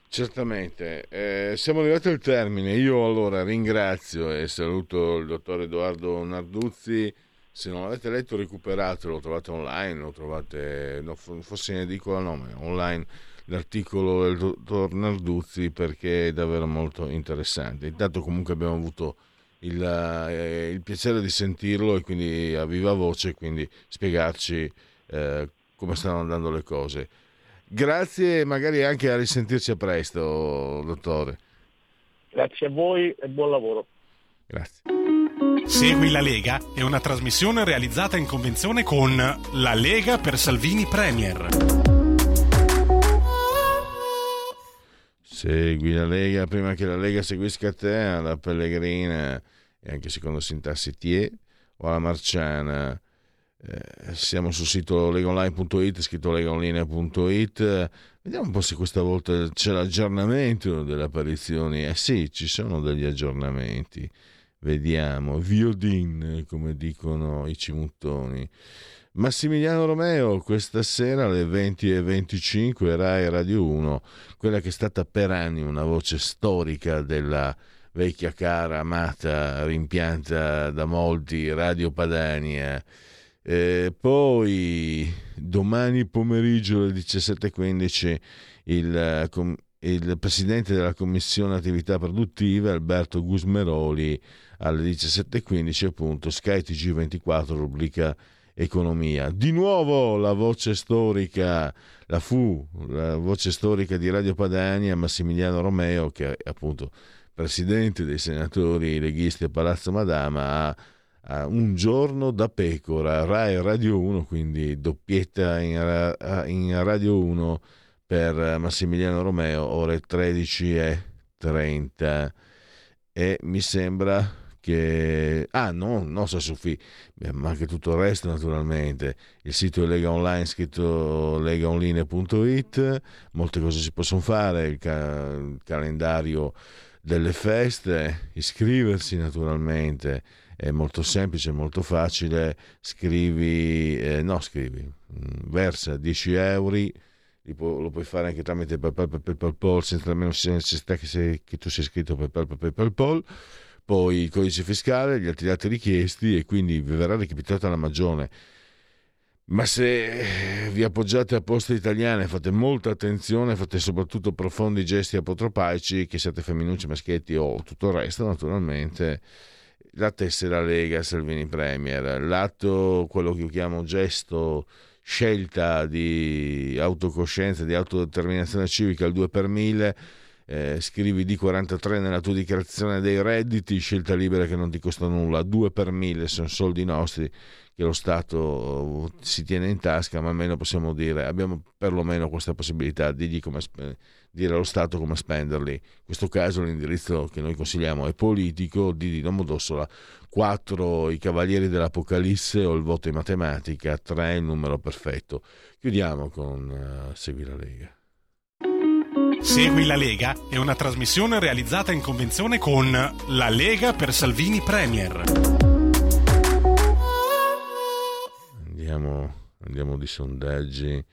Certamente, eh, siamo arrivati al termine. Io allora ringrazio e saluto il dottor Edoardo Narduzzi. Se non l'avete letto, recuperatelo, lo trovate online, lo trovate, no, forse ne dico il nome, online l'articolo del dottor Narduzzi perché è davvero molto interessante. Intanto comunque abbiamo avuto il, eh, il piacere di sentirlo e quindi a viva voce, quindi spiegarci eh, come stanno andando le cose. Grazie e magari anche a risentirci a presto, dottore. Grazie a voi e buon lavoro. Grazie. Segui la Lega è una trasmissione realizzata in convenzione con La Lega per Salvini Premier. Segui la Lega prima che la Lega seguisca te, alla Pellegrina e anche secondo sintassi Tie o alla Marciana. Eh, siamo sul sito legaonline.it, scritto legaonline.it. Vediamo un po' se questa volta c'è l'aggiornamento delle apparizioni. Eh sì, ci sono degli aggiornamenti. Vediamo. Viodin, come dicono i cimuttoni. Massimiliano Romeo, questa sera alle 20.25 Rai Radio 1, quella che è stata per anni una voce storica della vecchia cara, amata, rimpianta da molti Radio Padania. Eh, poi domani pomeriggio alle 17.15 il, il presidente della commissione attività produttive Alberto Gusmeroli alle 17.15 appunto Sky TG24 rubrica economia. Di nuovo la voce storica, la fu, la voce storica di Radio Padania Massimiliano Romeo che appunto presidente dei senatori leghisti a Palazzo Madama a Uh, un giorno da pecora, Rai Radio 1, quindi doppietta in, in Radio 1 per Massimiliano Romeo, ore 13.30. E mi sembra che... Ah, no, non so Sofì, ma anche tutto il resto naturalmente. Il sito è Lega Online, scritto legaonline.it, molte cose si possono fare, il, ca- il calendario delle feste, iscriversi naturalmente. È molto semplice, molto facile, scrivi, eh, no scrivi, mm, versa 10 euro, lo puoi fare anche tramite PayPal, PayPal, PayPal senza nemmeno necessità che, sei, che tu sia iscritto PayPal, PayPal, PayPal, poi il codice fiscale, gli altri dati richiesti e quindi vi verrà recapitata la magione. Ma se vi appoggiate a poste italiane, fate molta attenzione, fate soprattutto profondi gesti apotropaici, che siate femminucci, maschietti o tutto il resto, naturalmente la tessera Lega Salvini Premier, l'atto, quello che io chiamo gesto scelta di autocoscienza, di autodeterminazione civica al 2 per 1000, eh, scrivi D43 nella tua dichiarazione dei redditi, scelta libera che non ti costa nulla, 2 per 1000 sono soldi nostri che lo Stato si tiene in tasca, ma almeno possiamo dire, abbiamo perlomeno questa possibilità di come, dire allo Stato come spenderli. In questo caso l'indirizzo che noi consigliamo è politico, di Dino Modossola, 4 i Cavalieri dell'Apocalisse o il voto in matematica, 3 il numero perfetto. Chiudiamo con uh, Segui la Lega. Segui la Lega è una trasmissione realizzata in convenzione con La Lega per Salvini Premier. Andiamo, andiamo di sondaggi.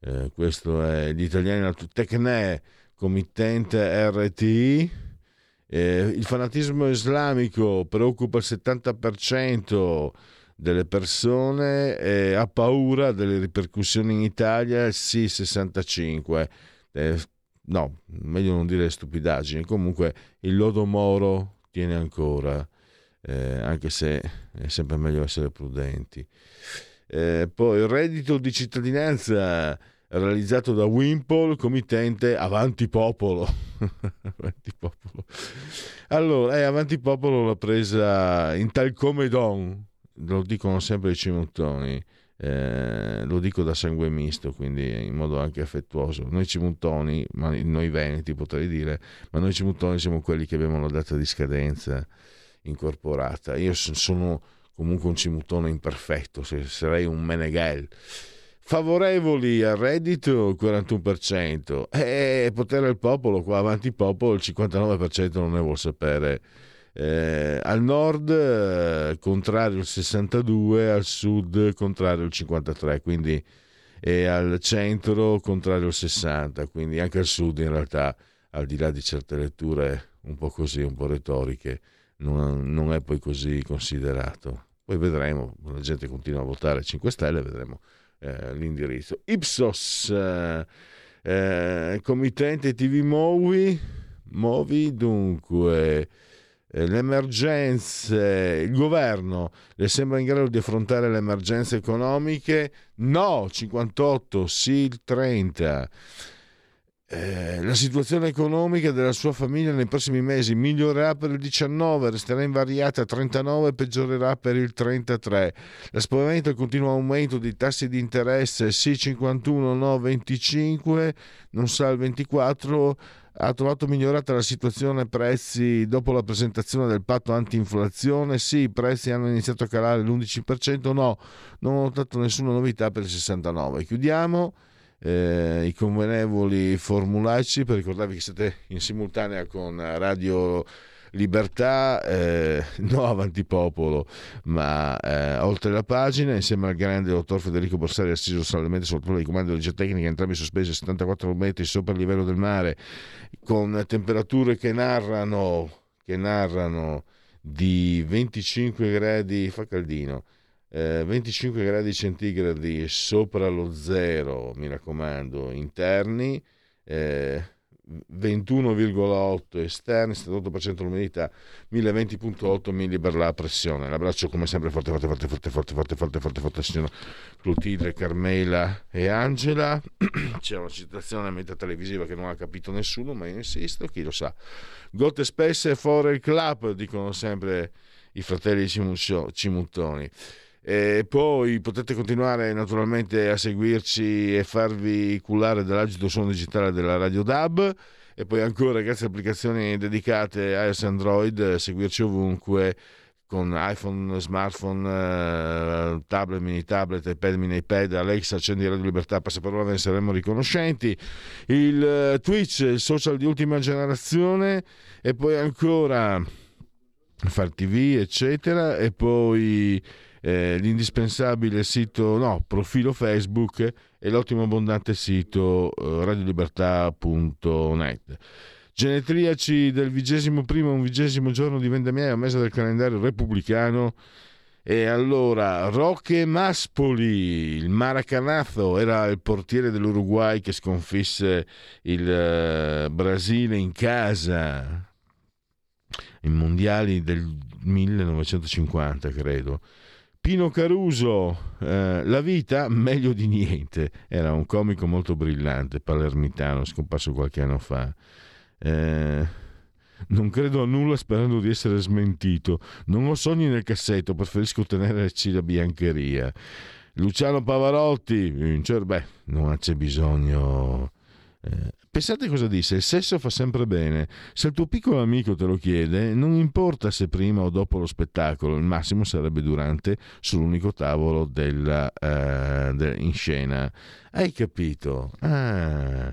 Eh, questo è gli italiani, Tecne, committente RTI. Eh, il fanatismo islamico preoccupa il 70% delle persone e ha paura delle ripercussioni in Italia, sì 65%. Eh, no, meglio non dire stupidaggini. Comunque il lodo Moro tiene ancora, eh, anche se è sempre meglio essere prudenti. Eh, poi il reddito di cittadinanza realizzato da Wimpole, committente Avanti Popolo. Avanti Popolo. Allora, eh, Avanti Popolo l'ha presa in tal come don, lo dicono sempre i cimuttoni. Eh, lo dico da sangue misto, quindi in modo anche affettuoso. Noi cimuntoni, ma noi veneti potrei dire, ma noi cimuntoni siamo quelli che abbiamo la data di scadenza incorporata. Io sono comunque un cimutone imperfetto, sarei un Meneghel. Favorevoli al reddito il 41%, e potere al popolo, qua avanti popolo il 59% non ne vuol sapere. Eh, al nord eh, contrario il 62, al sud contrario il 53, quindi e al centro contrario il 60, quindi anche al sud in realtà, al di là di certe letture un po' così, un po' retoriche, non, non è poi così considerato. Poi vedremo, la gente continua a votare 5 Stelle, vedremo eh, l'indirizzo. Ipsos, eh, eh, committente TV Movi, Movi dunque le emergenze, il governo le sembra in grado di affrontare le emergenze economiche? No, 58, sì il 30. Eh, la situazione economica della sua famiglia nei prossimi mesi migliorerà per il 19, resterà invariata a 39 e peggiorerà per il 33. L'esponimento e il continuo aumento dei tassi di interesse sì 51, no 25, non sa il 24 ha trovato migliorata la situazione prezzi dopo la presentazione del patto anti-inflazione? Sì, i prezzi hanno iniziato a calare l'11%? No, non ho notato nessuna novità per il 69%. Chiudiamo eh, i convenevoli formulaici per ricordarvi che siete in simultanea con Radio Libertà, eh, no avanti popolo, ma eh, oltre la pagina, insieme al grande dottor Federico Borsari, assiso saldamente sul di comando di regia tecnica, entrambi sospesi a 74 metri sopra il livello del mare, con temperature che narrano, che narrano di 25 gradi, fa caldino, 25 eh, gradi centigradi sopra lo zero, mi raccomando, interni, eh, 21,8 esterni, 78% l'umidità, 1020,8 millibar la pressione. L'abbraccio come sempre forte, forte, forte, forte, forte, forte, forte, forte, forte, signor Clotilde, Carmela e Angela. C'è una citazione a metà televisiva che non ha capito nessuno, ma io insisto, chi lo sa. Gotte spesse fuori il club, dicono sempre i fratelli Cimuttoni. E poi potete continuare naturalmente a seguirci e farvi cullare dall'agito suono digitale della Radio DAB. E poi ancora grazie a applicazioni dedicate iOS e Android seguirci ovunque con iPhone, smartphone, eh, tablet, mini tablet, iPad, mini iPad, Alexa, accendi Radio Libertà, passaparola, ve ne saremo riconoscenti. Il uh, Twitch, il social di ultima generazione. E poi ancora Far TV, eccetera, e poi eh, l'indispensabile sito, no, profilo Facebook e l'ottimo abbondante sito eh, radiolibertà.net. Genetriaci del vigesimo primo un vigesimo giorno di vendemmiaio, mese del calendario repubblicano. E allora, Roque Maspoli, il Maracanazzo, era il portiere dell'Uruguay che sconfisse il uh, Brasile in casa, in mondiali del 1950, credo. Pino Caruso, eh, La vita meglio di niente, era un comico molto brillante, palermitano, scomparso qualche anno fa. Eh, non credo a nulla sperando di essere smentito. Non ho sogni nel cassetto, preferisco tenere ciglia biancheria. Luciano Pavarotti, cioè, beh, non c'è bisogno. Eh, Pensate cosa disse, il sesso fa sempre bene. Se il tuo piccolo amico te lo chiede, non importa se prima o dopo lo spettacolo, il massimo sarebbe durante sull'unico tavolo della, uh, de, in scena. Hai capito? Ah.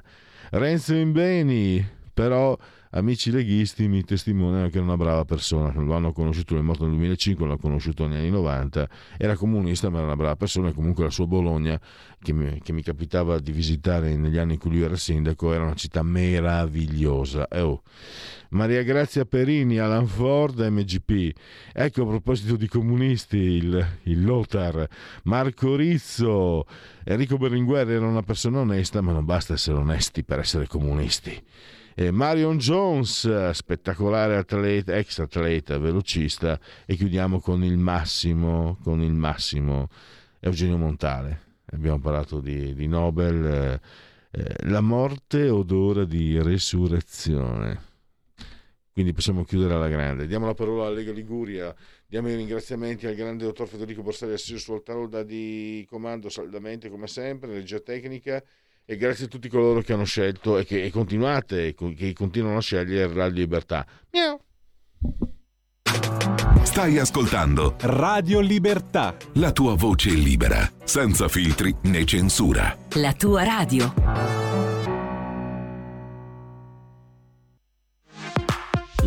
Renzo Imbeni, però amici leghisti mi testimoniano che era una brava persona, lo hanno conosciuto nel morto nel 2005, l'hanno conosciuto negli anni 90, era comunista ma era una brava persona e comunque la sua Bologna, che mi, che mi, capitava di visitare negli anni in cui lui era sindaco, era una città meravigliosa. Eh, oh. Maria Grazia Perini, Alan Ford, MGP. Ecco a proposito di comunisti, il, il Lothar, Marco Rizzo, Enrico Berlinguer era una persona onesta, ma non basta essere onesti per essere comunisti. Eh, Marion Jones, spettacolare atleta, ex atleta, velocista, e chiudiamo con il massimo, con il massimo Eugenio Montale. Abbiamo parlato di, di Nobel, eh, eh, la morte odora di resurrezione. Quindi possiamo chiudere alla grande. Diamo la parola a Lega Liguria Diamo i ringraziamenti al grande dottor Federico Borsari, assiso sul tavolo di comando saldamente come sempre, regia tecnica e grazie a tutti coloro che hanno scelto e che e continuate, che continuano a scegliere Radio Libertà. Miau. Stai ascoltando Radio Libertà. la tua voce libera, senza filtri né censura. La tua radio.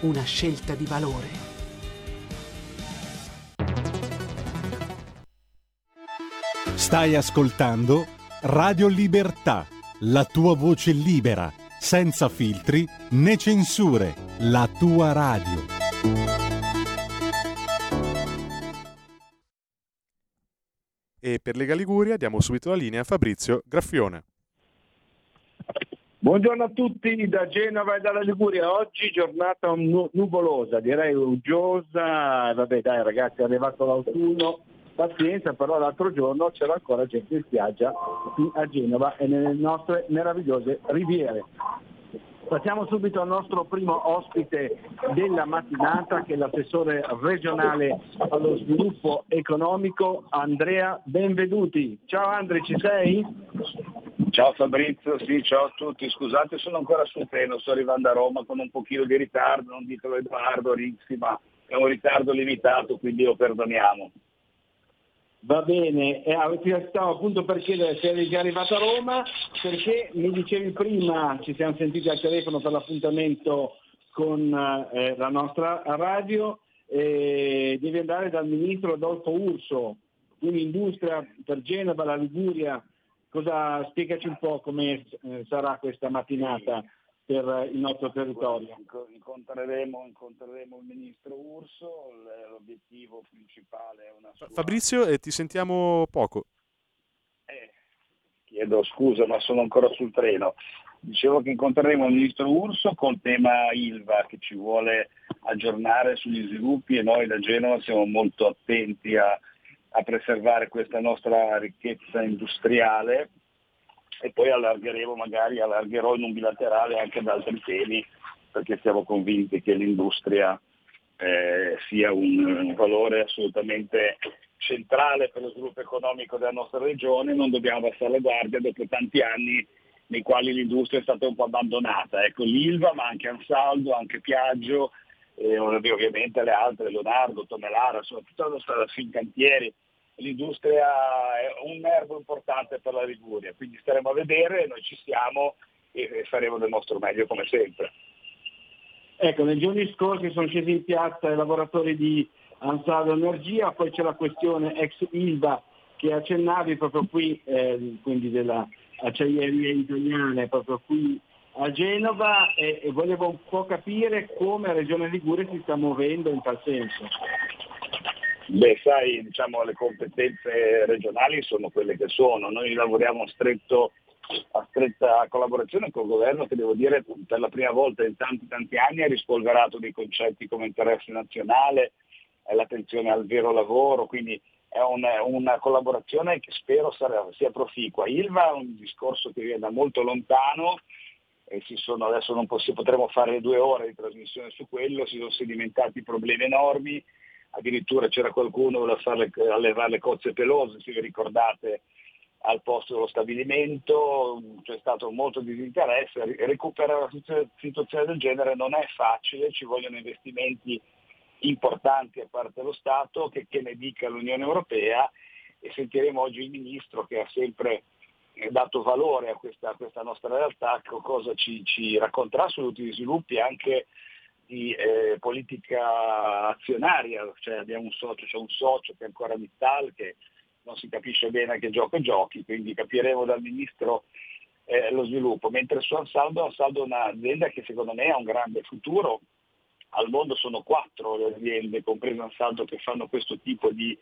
una scelta di valore. Stai ascoltando Radio Libertà, la tua voce libera, senza filtri né censure, la tua radio. E per Lega Liguria diamo subito la linea a Fabrizio Graffione. Buongiorno a tutti da Genova e dalla Liguria. Oggi giornata nu- nuvolosa, direi uggiosa. Vabbè dai ragazzi, è arrivato l'autunno, pazienza, però l'altro giorno c'era ancora gente in spiaggia qui a Genova e nelle nostre meravigliose riviere. Passiamo subito al nostro primo ospite della mattinata che è l'assessore regionale allo sviluppo economico Andrea Benveduti. Ciao Andre, ci sei? Ciao Fabrizio, sì, ciao a tutti. Scusate, sono ancora sul treno, sto arrivando a Roma con un pochino di ritardo, non ditelo Edoardo, Rizzi, ma è un ritardo limitato, quindi lo perdoniamo. Va bene, eh, stavo appunto per chiedere se eri già arrivato a Roma, perché mi dicevi prima, ci siamo sentiti al telefono per l'appuntamento con eh, la nostra radio, eh, devi andare dal ministro Adolfo Urso, quindi industria per Genova, la Liguria, cosa, spiegaci un po' come eh, sarà questa mattinata per il nostro territorio. Incontreremo, incontreremo il ministro Urso, l'obiettivo principale è una sua... Fabrizio, eh, ti sentiamo poco. Eh, chiedo scusa, ma sono ancora sul treno. Dicevo che incontreremo il ministro Urso col tema ILVA che ci vuole aggiornare sugli sviluppi e noi da Genova siamo molto attenti a, a preservare questa nostra ricchezza industriale e poi allargheremo, magari allargherò in un bilaterale anche ad altri temi perché siamo convinti che l'industria eh, sia un, un, valore assolutamente centrale per lo sviluppo economico della nostra regione, non dobbiamo abbassare la guardia dopo tanti anni nei quali l'industria è stata un po' abbandonata. Ecco l'Ilva, ma anche Ansaldo, anche Piaggio, e ovviamente le altre, Leonardo, Tomelara, soprattutto la nostra Fincantieri, l'industria è un nervo importante per la Liguria, quindi staremo a vedere, noi ci siamo e faremo del nostro meglio come sempre. Ecco, nei giorni scorsi sono scesi in piazza i lavoratori di Ansaldo Energia, poi c'è la questione ex Ilva che accennavi proprio qui, eh, quindi della acciaieria italiana, proprio qui a Genova e, e volevo un po' capire come la Regione Liguria si sta muovendo in tal senso. Beh, sai, diciamo, le competenze regionali sono quelle che sono. Noi lavoriamo stretto, a stretta collaborazione col governo che devo dire per la prima volta in tanti tanti anni ha rispolverato dei concetti come interesse nazionale, l'attenzione al vero lavoro, quindi è una, una collaborazione che spero sarà, sia proficua. Ilva è un discorso che viene da molto lontano, e sono, adesso non potremo fare due ore di trasmissione su quello, si sono sedimentati problemi enormi, addirittura c'era qualcuno che voleva allevare le cozze pelose, se vi ricordate, al posto dello stabilimento, c'è stato molto disinteresse, recuperare una situazione del genere non è facile, ci vogliono investimenti importanti a parte lo Stato, che, che ne dica l'Unione Europea e sentiremo oggi il Ministro che ha sempre eh, dato valore a questa, a questa nostra realtà, cosa ci, ci, racconterà sugli ultimi sviluppi anche di eh, politica azionaria, cioè abbiamo un socio, c'è un socio che è ancora Vittal che non si capisce bene che gioco giochi, quindi capiremo dal Ministro eh, lo sviluppo, mentre su Ansaldo, Ansaldo è un'azienda che secondo me ha un grande futuro, al mondo sono quattro le aziende, comprese Ansaldo, che fanno questo tipo di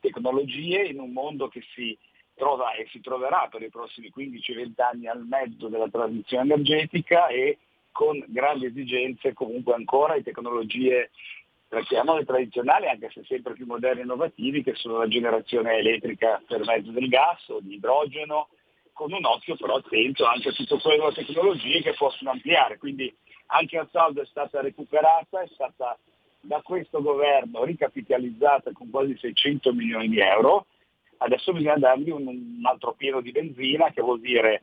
tecnologie in un mondo che si trova e si troverà per i prossimi 15-20 anni al mezzo della transizione energetica e con grandi esigenze comunque ancora di tecnologie chiamiamole tradizionali anche se sempre più moderni e innovativi che sono la generazione elettrica per mezzo del gas o di idrogeno. Con un occhio però attento anche a tutte quelle nuove tecnologie che possono ampliare. Quindi anche Ansaldo è stata recuperata, è stata da questo governo ricapitalizzata con quasi 600 milioni di euro, adesso bisogna dargli un, un altro pieno di benzina che vuol dire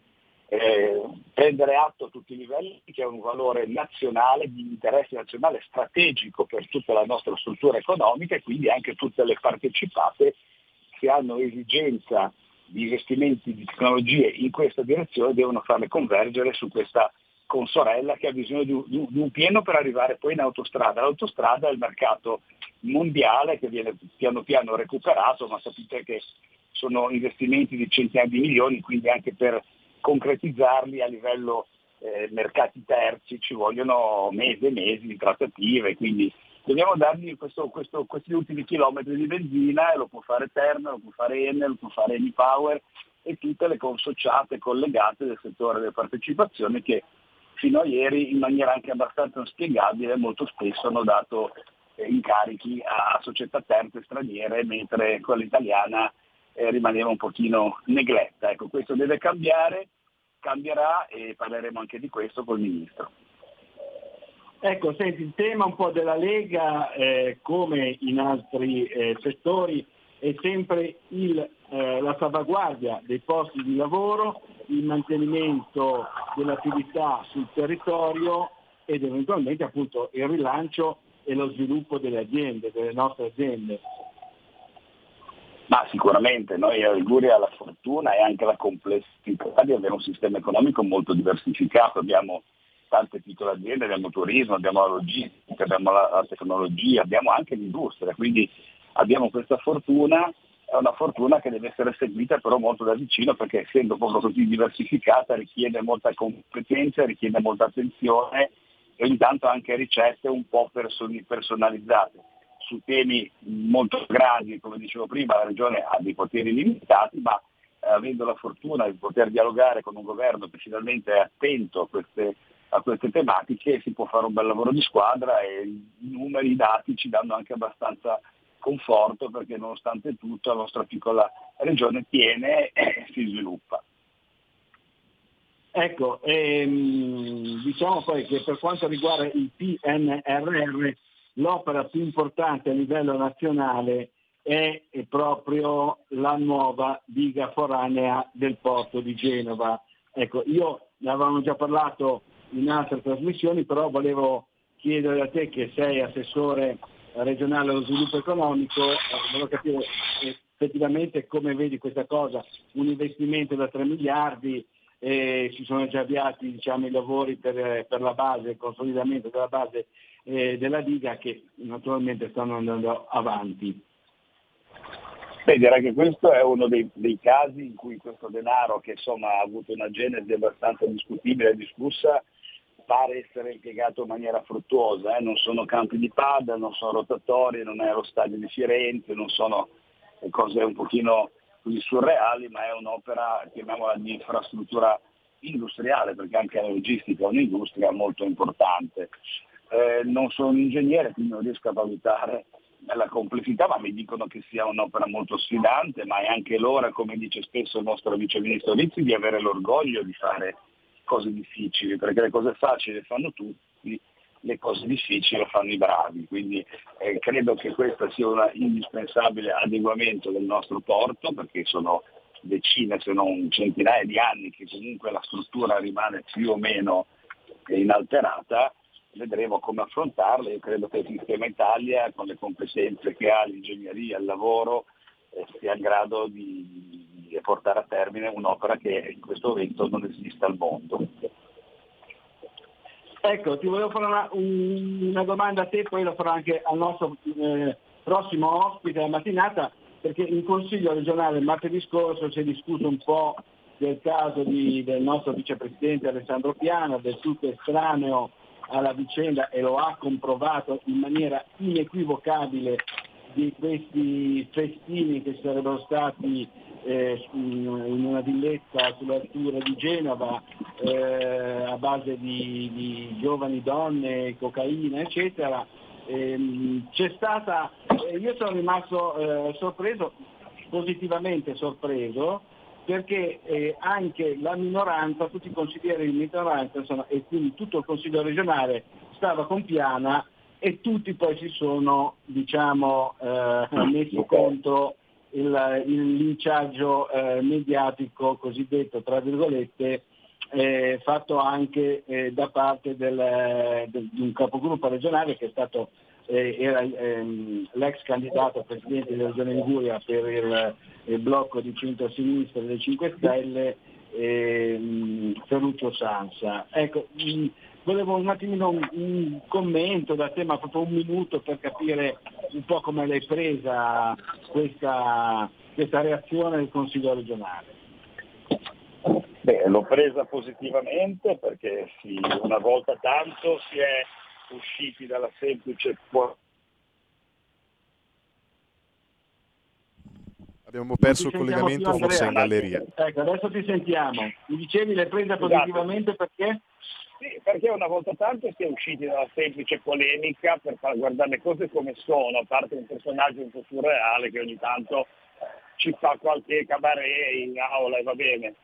eh, prendere atto a tutti i livelli che è un valore nazionale, di interesse nazionale strategico per tutta la nostra struttura economica e quindi anche tutte le partecipate che hanno esigenza di investimenti di tecnologie in questa direzione devono farle convergere su questa consorella che ha bisogno di un, di un pieno per arrivare poi in autostrada. L'autostrada è il mercato mondiale che viene piano piano recuperato, ma sapete che sono investimenti di centinaia di milioni, quindi anche per concretizzarli a livello eh, mercati terzi ci vogliono mesi e mesi di trattative, quindi dobbiamo dargli questo, questo, questi ultimi chilometri di benzina e lo può fare Terna, lo può fare Enel, lo può fare Power e tutte le consociate collegate del settore delle partecipazioni che fino a ieri in maniera anche abbastanza spiegabile molto spesso hanno dato eh, incarichi a società terze straniere mentre quella italiana eh, rimaneva un pochino negletta. Ecco, questo deve cambiare, cambierà e parleremo anche di questo col Ministro. Ecco, senti, il tema un po' della Lega, eh, come in altri eh, settori, è sempre il, eh, la salvaguardia dei posti di lavoro, il mantenimento dell'attività sul territorio ed eventualmente appunto il rilancio e lo sviluppo delle aziende, delle nostre aziende. Ma sicuramente noi a Liguria la fortuna e anche la complessità di avere un sistema economico molto diversificato, abbiamo tante piccole aziende, abbiamo turismo, abbiamo la logistica, abbiamo la, la tecnologia, abbiamo anche l'industria, quindi abbiamo questa fortuna, è una fortuna che deve essere seguita però molto da vicino perché essendo proprio così diversificata richiede molta competenza, richiede molta attenzione e ogni tanto anche ricette un po' personalizzate. Su temi molto grandi, come dicevo prima, la Regione ha dei poteri limitati, ma eh, avendo la fortuna di poter dialogare con un governo che finalmente è attento a queste, a queste tematiche si può fare un bel lavoro di squadra e i numeri, i dati ci danno anche abbastanza conforto perché nonostante tutto la nostra piccola regione tiene e si sviluppa. Ecco, ehm, diciamo poi che per quanto riguarda il PNRR, l'opera più importante a livello nazionale è, proprio la nuova diga foranea del porto di Genova. Ecco, io ne avevamo già parlato in altre trasmissioni, però volevo chiedere a te che sei assessore regionale allo sviluppo economico, eh, volevo capire effettivamente come vedi questa cosa, un investimento da 3 miliardi, eh, si sono già avviati diciamo, i lavori per, per, la base, il consolidamento della base eh, della diga che naturalmente stanno andando avanti. Beh, direi che questo è uno dei, dei, casi in cui questo denaro, che insomma ha avuto una genesi abbastanza discutibile e discussa, pare essere impiegato in maniera fruttuosa, eh? non sono campi di pad, non sono rotatori, non è lo stadio di Firenze, non sono cose un pochino così surreali, ma è un'opera, chiamiamola di infrastruttura industriale, perché anche la logistica è un'industria molto importante. Eh, non sono un ingegnere, quindi non riesco a valutare la complessità, ma mi dicono che sia un'opera molto sfidante, ma è anche l'ora, come dice spesso il nostro vice ministro Rizzi, di avere l'orgoglio di fare cose difficili, perché le cose facili le fanno tutti, le cose difficili le fanno i bravi, quindi eh, credo che questo sia un indispensabile adeguamento del nostro porto, perché sono decine se non centinaia di anni che comunque la struttura rimane più o meno inalterata, vedremo come affrontarla. Io credo che il sistema Italia, con le competenze che ha, l'ingegneria, il lavoro, eh, sia in grado di, di portare a termine un'opera che in questo momento non esiste al mondo. Ecco, ti volevo fare una, una, domanda a te, poi la farò anche al nostro eh, prossimo ospite della mattinata, perché in Consiglio regionale martedì scorso si è discusso un po' del caso di, del nostro vicepresidente Alessandro Piano, del tutto estraneo alla vicenda e lo ha comprovato in maniera inequivocabile di questi festini che sarebbero stati eh, in una villetta sull'altura di Genova eh, a base di, di, giovani donne, cocaina, eccetera. Eh, c'è stata, eh, io sono rimasto eh, sorpreso, positivamente sorpreso, perché eh, anche la minoranza, tutti i consiglieri di minoranza insomma, e quindi tutto il Consiglio regionale stava con Piana e tutti poi si sono diciamo, eh, messi contro il, il linciaggio eh, mediatico cosiddetto, tra virgolette, eh, fatto anche eh, da parte del, del, di un capogruppo regionale che è stato, eh, era ehm, l'ex candidato a presidente della regione Liguria per il, il blocco di centro-sinistra delle 5 Stelle, ehm, Ferruccio Sansa. Ecco, mh, volevo un attimino un, un, commento da te, ma proprio un minuto per capire un po' come l'hai presa questa, questa reazione del Consiglio regionale. Beh, l'ho presa positivamente perché sì, una volta tanto si è usciti dalla semplice Abbiamo perso il collegamento forse in galleria. Ecco, adesso ti sentiamo. Mi dicevi l'hai presa esatto. positivamente perché? Sì, perché una volta tanto si è usciti dalla semplice polemica per far guardare le cose come sono, a parte un personaggio un po' surreale che ogni tanto ci fa qualche cabaret in aula e va bene.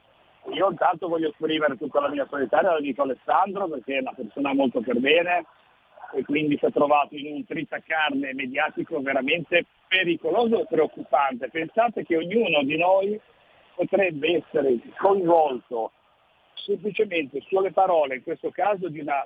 Io intanto voglio esprimere tutta la mia solitaria all'amico Alessandro perché è una persona molto per bene e quindi si è trovato in un tritacarne mediatico veramente pericoloso e preoccupante. Pensate che ognuno di noi potrebbe essere coinvolto semplicemente sulle parole, in questo caso di una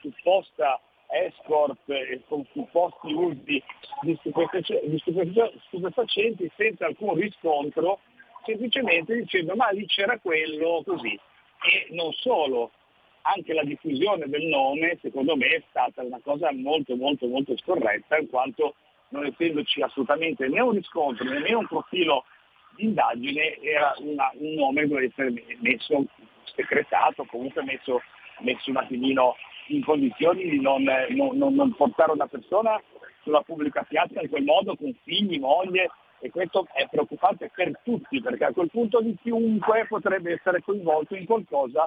supposta escort e con supposti usi di stupefacenti senza alcun riscontro, semplicemente dicendo ma lì c'era quello così. E non solo, anche la diffusione del nome secondo me è stata una cosa molto molto molto scorretta in quanto non essendoci assolutamente né un riscontro né un profilo di indagine era una, un nome che doveva essere messo secretato, comunque messo, messo un attimino in condizioni di non, non, non, portare una persona sulla pubblica piazza in quel modo con figli, moglie e questo è preoccupante per tutti perché a quel punto di chiunque potrebbe essere coinvolto in qualcosa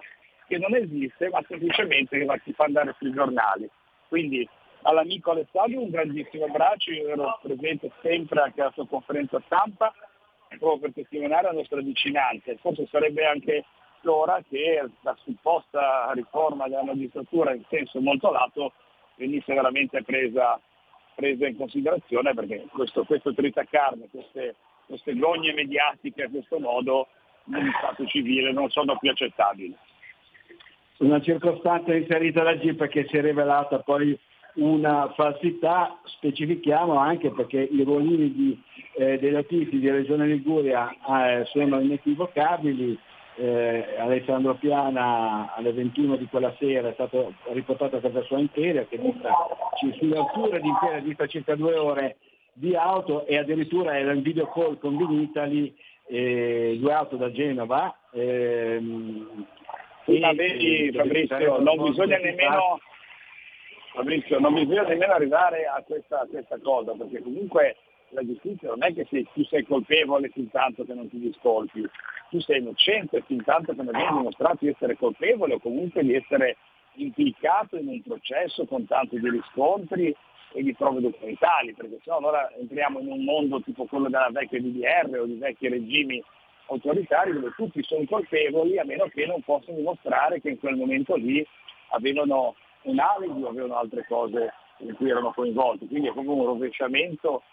che non esiste ma semplicemente che si fa andare sui giornali. Quindi all'amico Alessandro un grandissimo abbraccio, io ero presente sempre anche alla sua conferenza stampa proprio per testimoniare la nostra vicinanza. Forse sarebbe anche l'ora che la supposta riforma della magistratura in senso molto lato venisse veramente presa, presa in considerazione perché questo, questo tritacarne, queste, queste gogne mediatiche a questo modo in Stato civile non sono più accettabili. Una circostanza inserita da GIP che si è rivelata poi una falsità, specifichiamo anche perché i ruolini di, eh, dei latifi di Regione Liguria eh, sono inequivocabili, eh, Alessandro Piana alle 21 di quella sera è stato riportato a casa sua in Imperia, che dista sulle di Imperia dista circa due ore di auto e addirittura era in video call con Vinitali, eh, due auto da Genova. Ehm, Ma vedi Fabrizio, non bisogna nemmeno... Fabrizio, non bisogna nemmeno arrivare a questa, a questa cosa, perché comunque la giustizia non è che se tu sei colpevole fin tanto che non ti discolpi, tu sei innocente fin tanto che non viene dimostrato di essere colpevole o comunque di essere implicato in un processo con tanti di riscontri e di prove documentali, perché sennò allora entriamo in un mondo tipo quello della vecchia DDR o di vecchi regimi autoritari dove tutti sono colpevoli a meno che non possano dimostrare che in quel momento lì avevano un alibi o avevano altre cose in cui erano coinvolti. Quindi è proprio un rovesciamento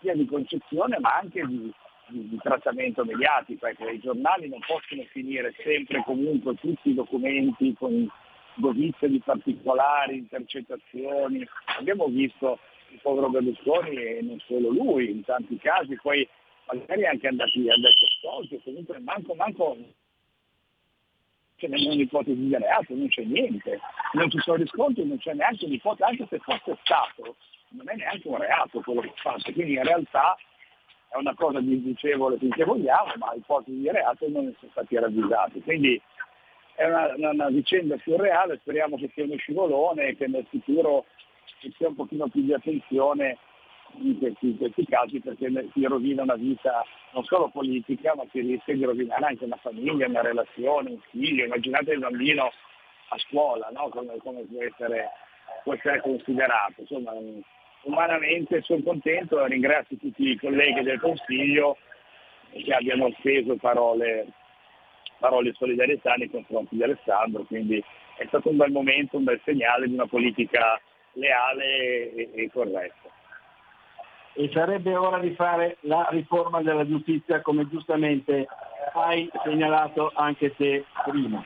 sia di concezione ma anche di, di, di trattamento mediatico. Ecco, I giornali non possono finire sempre comunque tutti i documenti con dovizia di particolari, intercettazioni. Abbiamo visto il povero Berlusconi e non solo lui, in tanti casi poi magari anche andati adesso stolti, comunque manco, manco ce n'è un'ipotesi di reato, non c'è niente, non ci sono riscontri, non c'è neanche un'ipotesi, anche se fosse stato, non è neanche un reato quello che fatto, quindi in realtà è una cosa disdicevole finché vogliamo, ma ipotesi di reato non sono stati ravvisati. Quindi è una, una, una, vicenda surreale, speriamo che sia uno scivolone e che nel futuro ci sia un pochino più di attenzione in questi, in questi casi perché si rovina una vita non solo politica ma si rischia di rovinare anche una famiglia, una relazione, un figlio, immaginate il bambino a scuola, no? come, come può, essere, può, essere, considerato. Insomma, umanamente sono contento, ringrazio tutti i colleghi del Consiglio che abbiano speso parole, parole di solidarietà nei confronti di Alessandro, quindi è stato un bel momento, un bel segnale di una politica leale e, e corretta e sarebbe ora di fare la riforma della giustizia come giustamente hai segnalato anche te prima.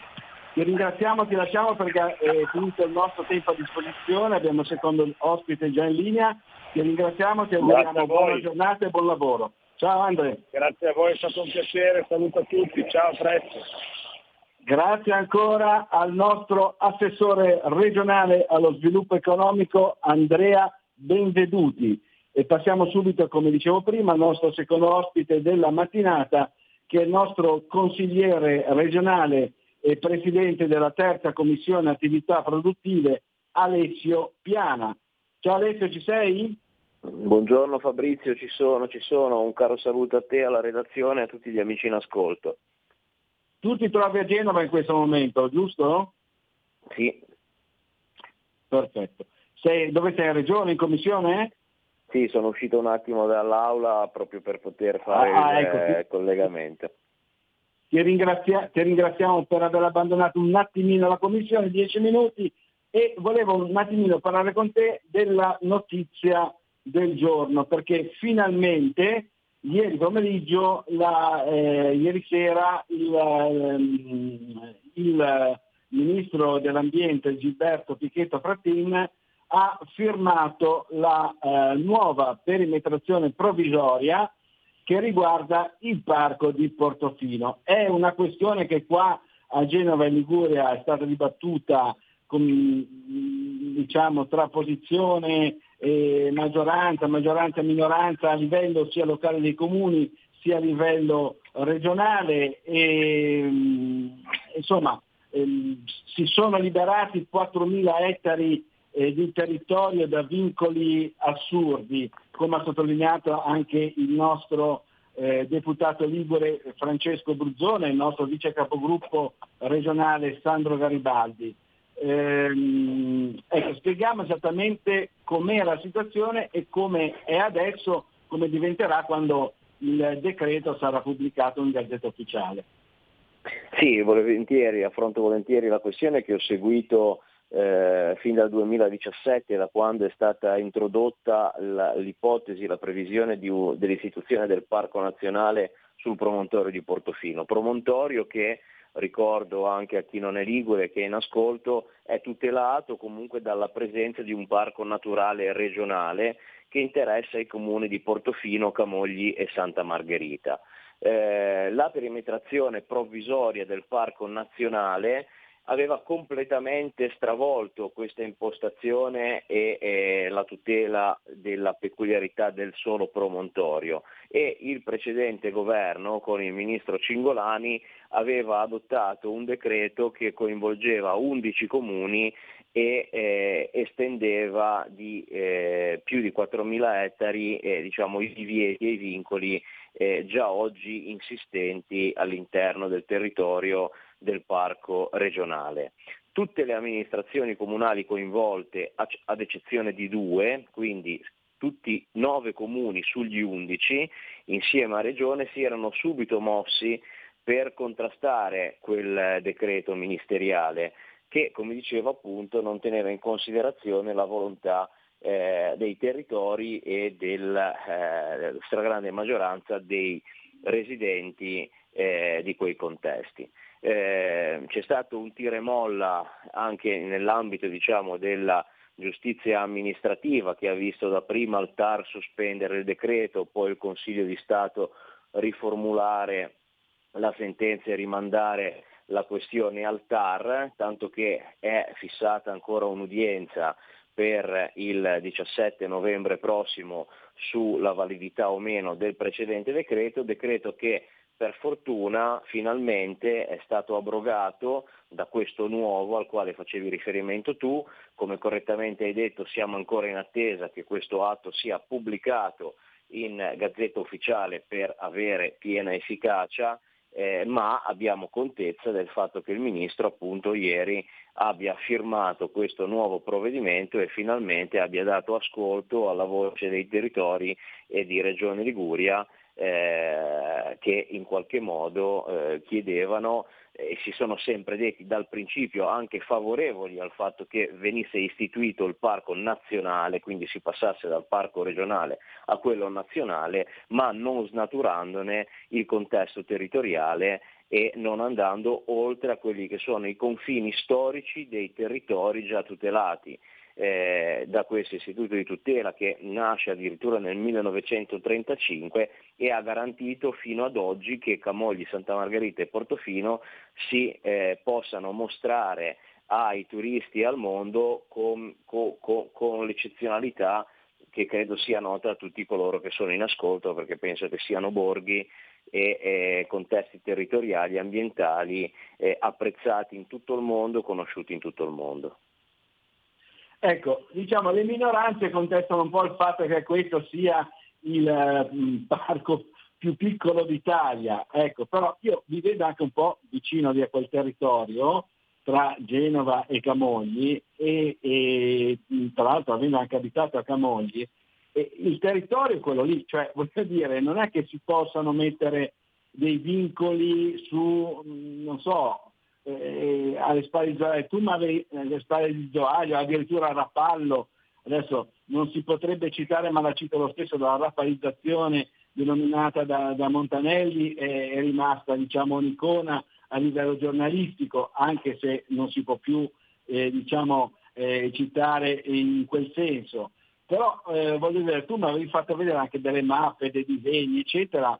Ti ringraziamo, ti lasciamo perché è finito il nostro tempo a disposizione, abbiamo il secondo ospite già in linea, ti ringraziamo, ti auguriamo buona giornata e buon lavoro. Ciao Andre. Grazie a voi, è stato un piacere, saluto a tutti, ciao, a presto. Grazie ancora al nostro assessore regionale allo sviluppo economico Andrea Benveduti. E passiamo subito, come dicevo prima, al nostro secondo ospite della mattinata, che è il nostro consigliere regionale e presidente della terza commissione attività produttive, Alessio Piana. Ciao Alessio, ci sei? Buongiorno Fabrizio, ci sono, ci sono. Un caro saluto a te, alla redazione e a tutti gli amici in ascolto. Tu ti trovi a Genova in questo momento, giusto? Sì. Perfetto. Sei, dove sei? A Regione, in commissione? Sì, sono uscito un attimo dall'aula proprio per poter fare ah, il ecco, eh, collegamento. Ti, ringrazia- ti, ringraziamo per aver abbandonato un attimino la commissione, dieci minuti, e volevo un attimino parlare con te della notizia del giorno, perché finalmente ieri pomeriggio, la, eh, ieri sera, il, ehm, il ministro dell'ambiente Gilberto Pichetto Frattin ha firmato la eh, nuova perimetrazione provvisoria che riguarda il parco di Portofino. È una questione che qua a Genova e Liguria è stata dibattuta con, diciamo, tra posizione e maggioranza, maggioranza e minoranza a livello sia locale dei comuni sia a livello regionale e insomma ehm, si sono liberati 4.000 ettari eh, di territorio da vincoli assurdi, come ha sottolineato anche il nostro eh, deputato ligure Francesco Bruzzone, il nostro vice capogruppo regionale Sandro Garibaldi. Ehm, ecco, spieghiamo esattamente com'è la situazione e come è adesso, come diventerà quando il decreto sarà pubblicato in Gazzetta Ufficiale. Sì, volentieri, affronto volentieri la questione che ho seguito eh, fin dal 2017, da quando è stata introdotta la, l'ipotesi, la previsione di, dell'istituzione del Parco Nazionale sul promontorio di Portofino. Promontorio che, ricordo anche a chi non è ligure che è in ascolto, è tutelato comunque dalla presenza di un parco naturale regionale che interessa i comuni di Portofino, Camogli e Santa Margherita. Eh, la perimetrazione provvisoria del parco nazionale aveva completamente stravolto questa impostazione e, e, la tutela della peculiarità del solo promontorio. E il precedente governo con il ministro Cingolani aveva adottato un decreto che coinvolgeva 11 comuni e eh, estendeva di eh, più di 4.000 ettari eh, diciamo, i divieti e i vincoli eh, già oggi insistenti all'interno del territorio del parco regionale. Tutte le amministrazioni comunali coinvolte, ad eccezione di due, quindi tutti nove comuni sugli undici, insieme a Regione, si erano subito mossi per contrastare quel decreto ministeriale che, come dicevo appunto, non teneva in considerazione la volontà eh, dei territori e della eh, stragrande maggioranza dei residenti eh, di quei contesti. Eh, c'è stato un tiro e molla anche nell'ambito diciamo, della giustizia amministrativa che ha visto dapprima il TAR sospendere il decreto, poi il Consiglio di Stato riformulare la sentenza e rimandare la questione al TAR, tanto che è fissata ancora un'udienza per il 17 novembre prossimo sulla validità o meno del precedente decreto, decreto che per fortuna finalmente è stato abrogato da questo nuovo al quale facevi riferimento tu, come correttamente hai detto siamo ancora in attesa che questo atto sia pubblicato in Gazzetta Ufficiale per avere piena efficacia eh, ma abbiamo contezza del fatto che il Ministro appunto ieri abbia firmato questo nuovo provvedimento e finalmente abbia dato ascolto alla voce dei territori e di Regione Liguria eh, che in qualche modo eh, chiedevano e si sono sempre detti dal principio anche favorevoli al fatto che venisse istituito il parco nazionale, quindi si passasse dal parco regionale a quello nazionale, ma non snaturandone il contesto territoriale e non andando oltre a quelli che sono i confini storici dei territori già tutelati eh, da questo istituto di tutela che nasce addirittura nel 1935 e ha garantito fino ad oggi che Camogli, Santa Margherita e Portofino si eh, possano mostrare ai turisti e al mondo con, con, con, con l'eccezionalità che credo sia nota a tutti coloro che sono in ascolto perché penso che siano borghi e eh, contesti territoriali, ambientali eh, apprezzati in tutto il mondo, conosciuti in tutto il mondo. Ecco, diciamo, le minoranze contestano un po' il fatto che questo sia il eh, parco più piccolo d'Italia, ecco, però io vi vedo anche un po' vicino a quel territorio tra Genova e Camogli e, e tra l'altro avendo anche abitato a Camogli, il territorio è quello lì, cioè voglio dire, non è che si possano mettere dei vincoli su, non so, eh, alle spalle di Zoaglio, tu avevi alle spalle di Zoaglio, addirittura a Rapallo, adesso non si potrebbe citare ma la cito lo stesso, la raffalizzazione denominata da, da Montanelli è, è, rimasta diciamo un'icona a livello giornalistico, anche se non si può più eh, diciamo, eh, citare in quel senso. Però eh, voglio dire, tu mi avevi fatto vedere anche delle mappe, dei disegni, eccetera,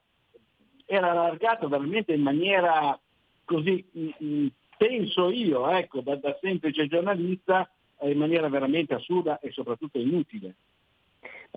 era allargato veramente in maniera così mm, mm, penso io, ecco, da, da semplice giornalista, eh, in maniera veramente assurda e soprattutto inutile.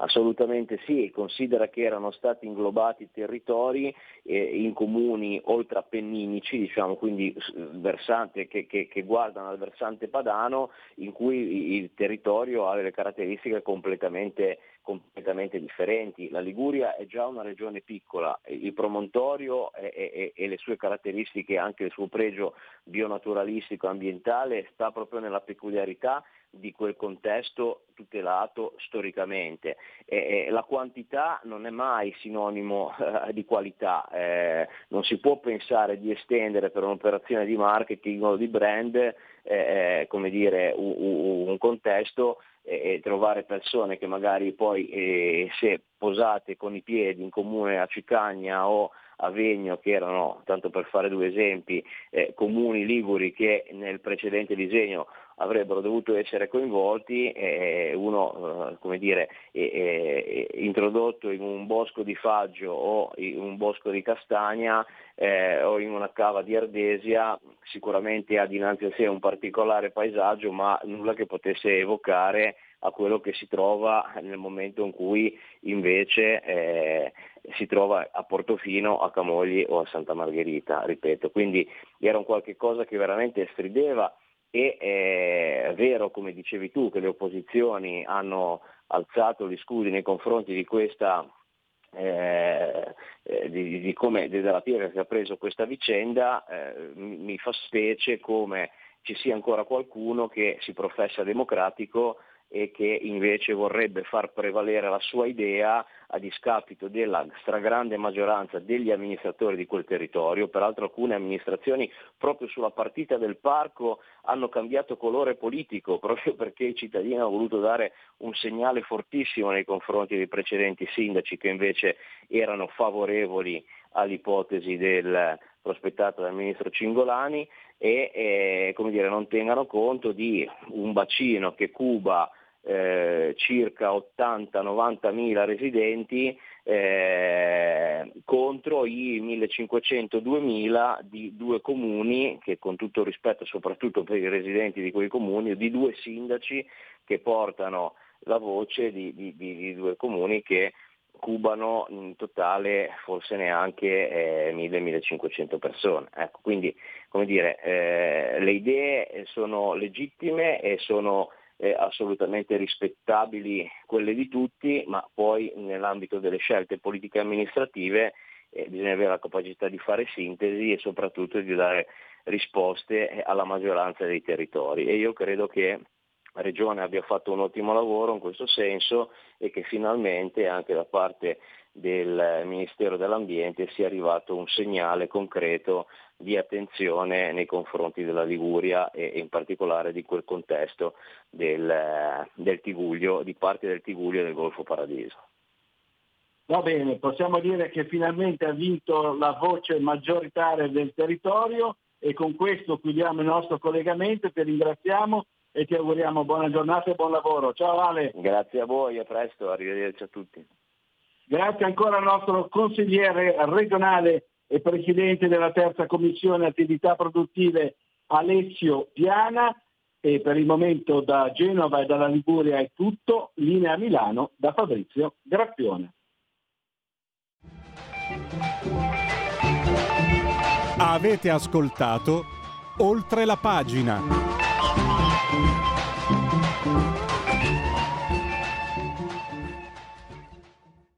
Assolutamente sì, considera che erano stati inglobati territori eh, in comuni oltrappenninici, diciamo, quindi versante, che, che, che, guardano al versante padano, in cui il territorio ha delle caratteristiche completamente, completamente differenti. La Liguria è già una regione piccola, il promontorio e, e, e le sue caratteristiche, anche il suo pregio bionaturalistico ambientale, sta proprio nella peculiarità di quel contesto tutelato storicamente. Eh, la quantità non è mai sinonimo eh, di qualità, eh, non si può pensare di estendere per un'operazione di marketing o di brand eh, eh, dire, un, un contesto e trovare persone che magari poi eh, se posate con i piedi in comune a Cicagna o a Vegno, che erano, tanto per fare due esempi, eh, comuni liguri che nel precedente disegno avrebbero dovuto essere coinvolti, eh, uno come dire, eh, introdotto in un bosco di faggio o in un bosco di castagna eh, o in una cava di ardesia, sicuramente ha dinanzi a sé un particolare paesaggio, ma nulla che potesse evocare a quello che si trova nel momento in cui invece eh, si trova a Portofino, a Camogli o a Santa Margherita, ripeto. Quindi era un qualche cosa che veramente strideva e eh, è vero, come dicevi tu, che le opposizioni hanno alzato gli scudi nei confronti di questa eh, eh di, di, come della piega che ha preso questa vicenda, eh, mi fa specie come ci sia ancora qualcuno che si professa democratico e che invece vorrebbe far prevalere la sua idea a discapito della stragrande maggioranza degli amministratori di quel territorio. Peraltro alcune amministrazioni proprio sulla partita del parco hanno cambiato colore politico proprio perché i cittadini hanno voluto dare un segnale fortissimo nei confronti dei precedenti sindaci che invece erano favorevoli all'ipotesi del, prospettata dal ministro Cingolani e eh, dire, non tengano conto di un bacino che cuba eh, circa 80-90 mila residenti eh, contro i 1500-2000 di due comuni che con tutto rispetto soprattutto per i residenti di quei comuni, di due sindaci che portano la voce di, di, di due comuni che cubano in totale forse neanche eh, 1000-1500 persone. Ecco, quindi come dire, eh, le idee sono legittime e sono eh, assolutamente rispettabili quelle di tutti, ma poi nell'ambito delle scelte politiche e amministrative eh, bisogna avere la capacità di fare sintesi e soprattutto di dare risposte alla maggioranza dei territori. E io credo che la Regione abbia fatto un ottimo lavoro in questo senso e che finalmente anche da parte del Ministero dell'Ambiente sia arrivato un segnale concreto di attenzione nei confronti della Liguria e in particolare di quel contesto del, del Tiguglio, di parte del Tiguglio e del Golfo Paradiso. Va bene, possiamo dire che finalmente ha vinto la voce maggioritaria del territorio e con questo chiudiamo il nostro collegamento, ti ringraziamo e ti auguriamo buona giornata e buon lavoro. Ciao Ale. Grazie a voi, a presto, arrivederci a tutti. Grazie ancora al nostro consigliere regionale e presidente della terza commissione attività produttive Alessio Piana e per il momento da Genova e dalla Liguria è tutto, linea Milano da Fabrizio Graffione. Avete ascoltato oltre la pagina.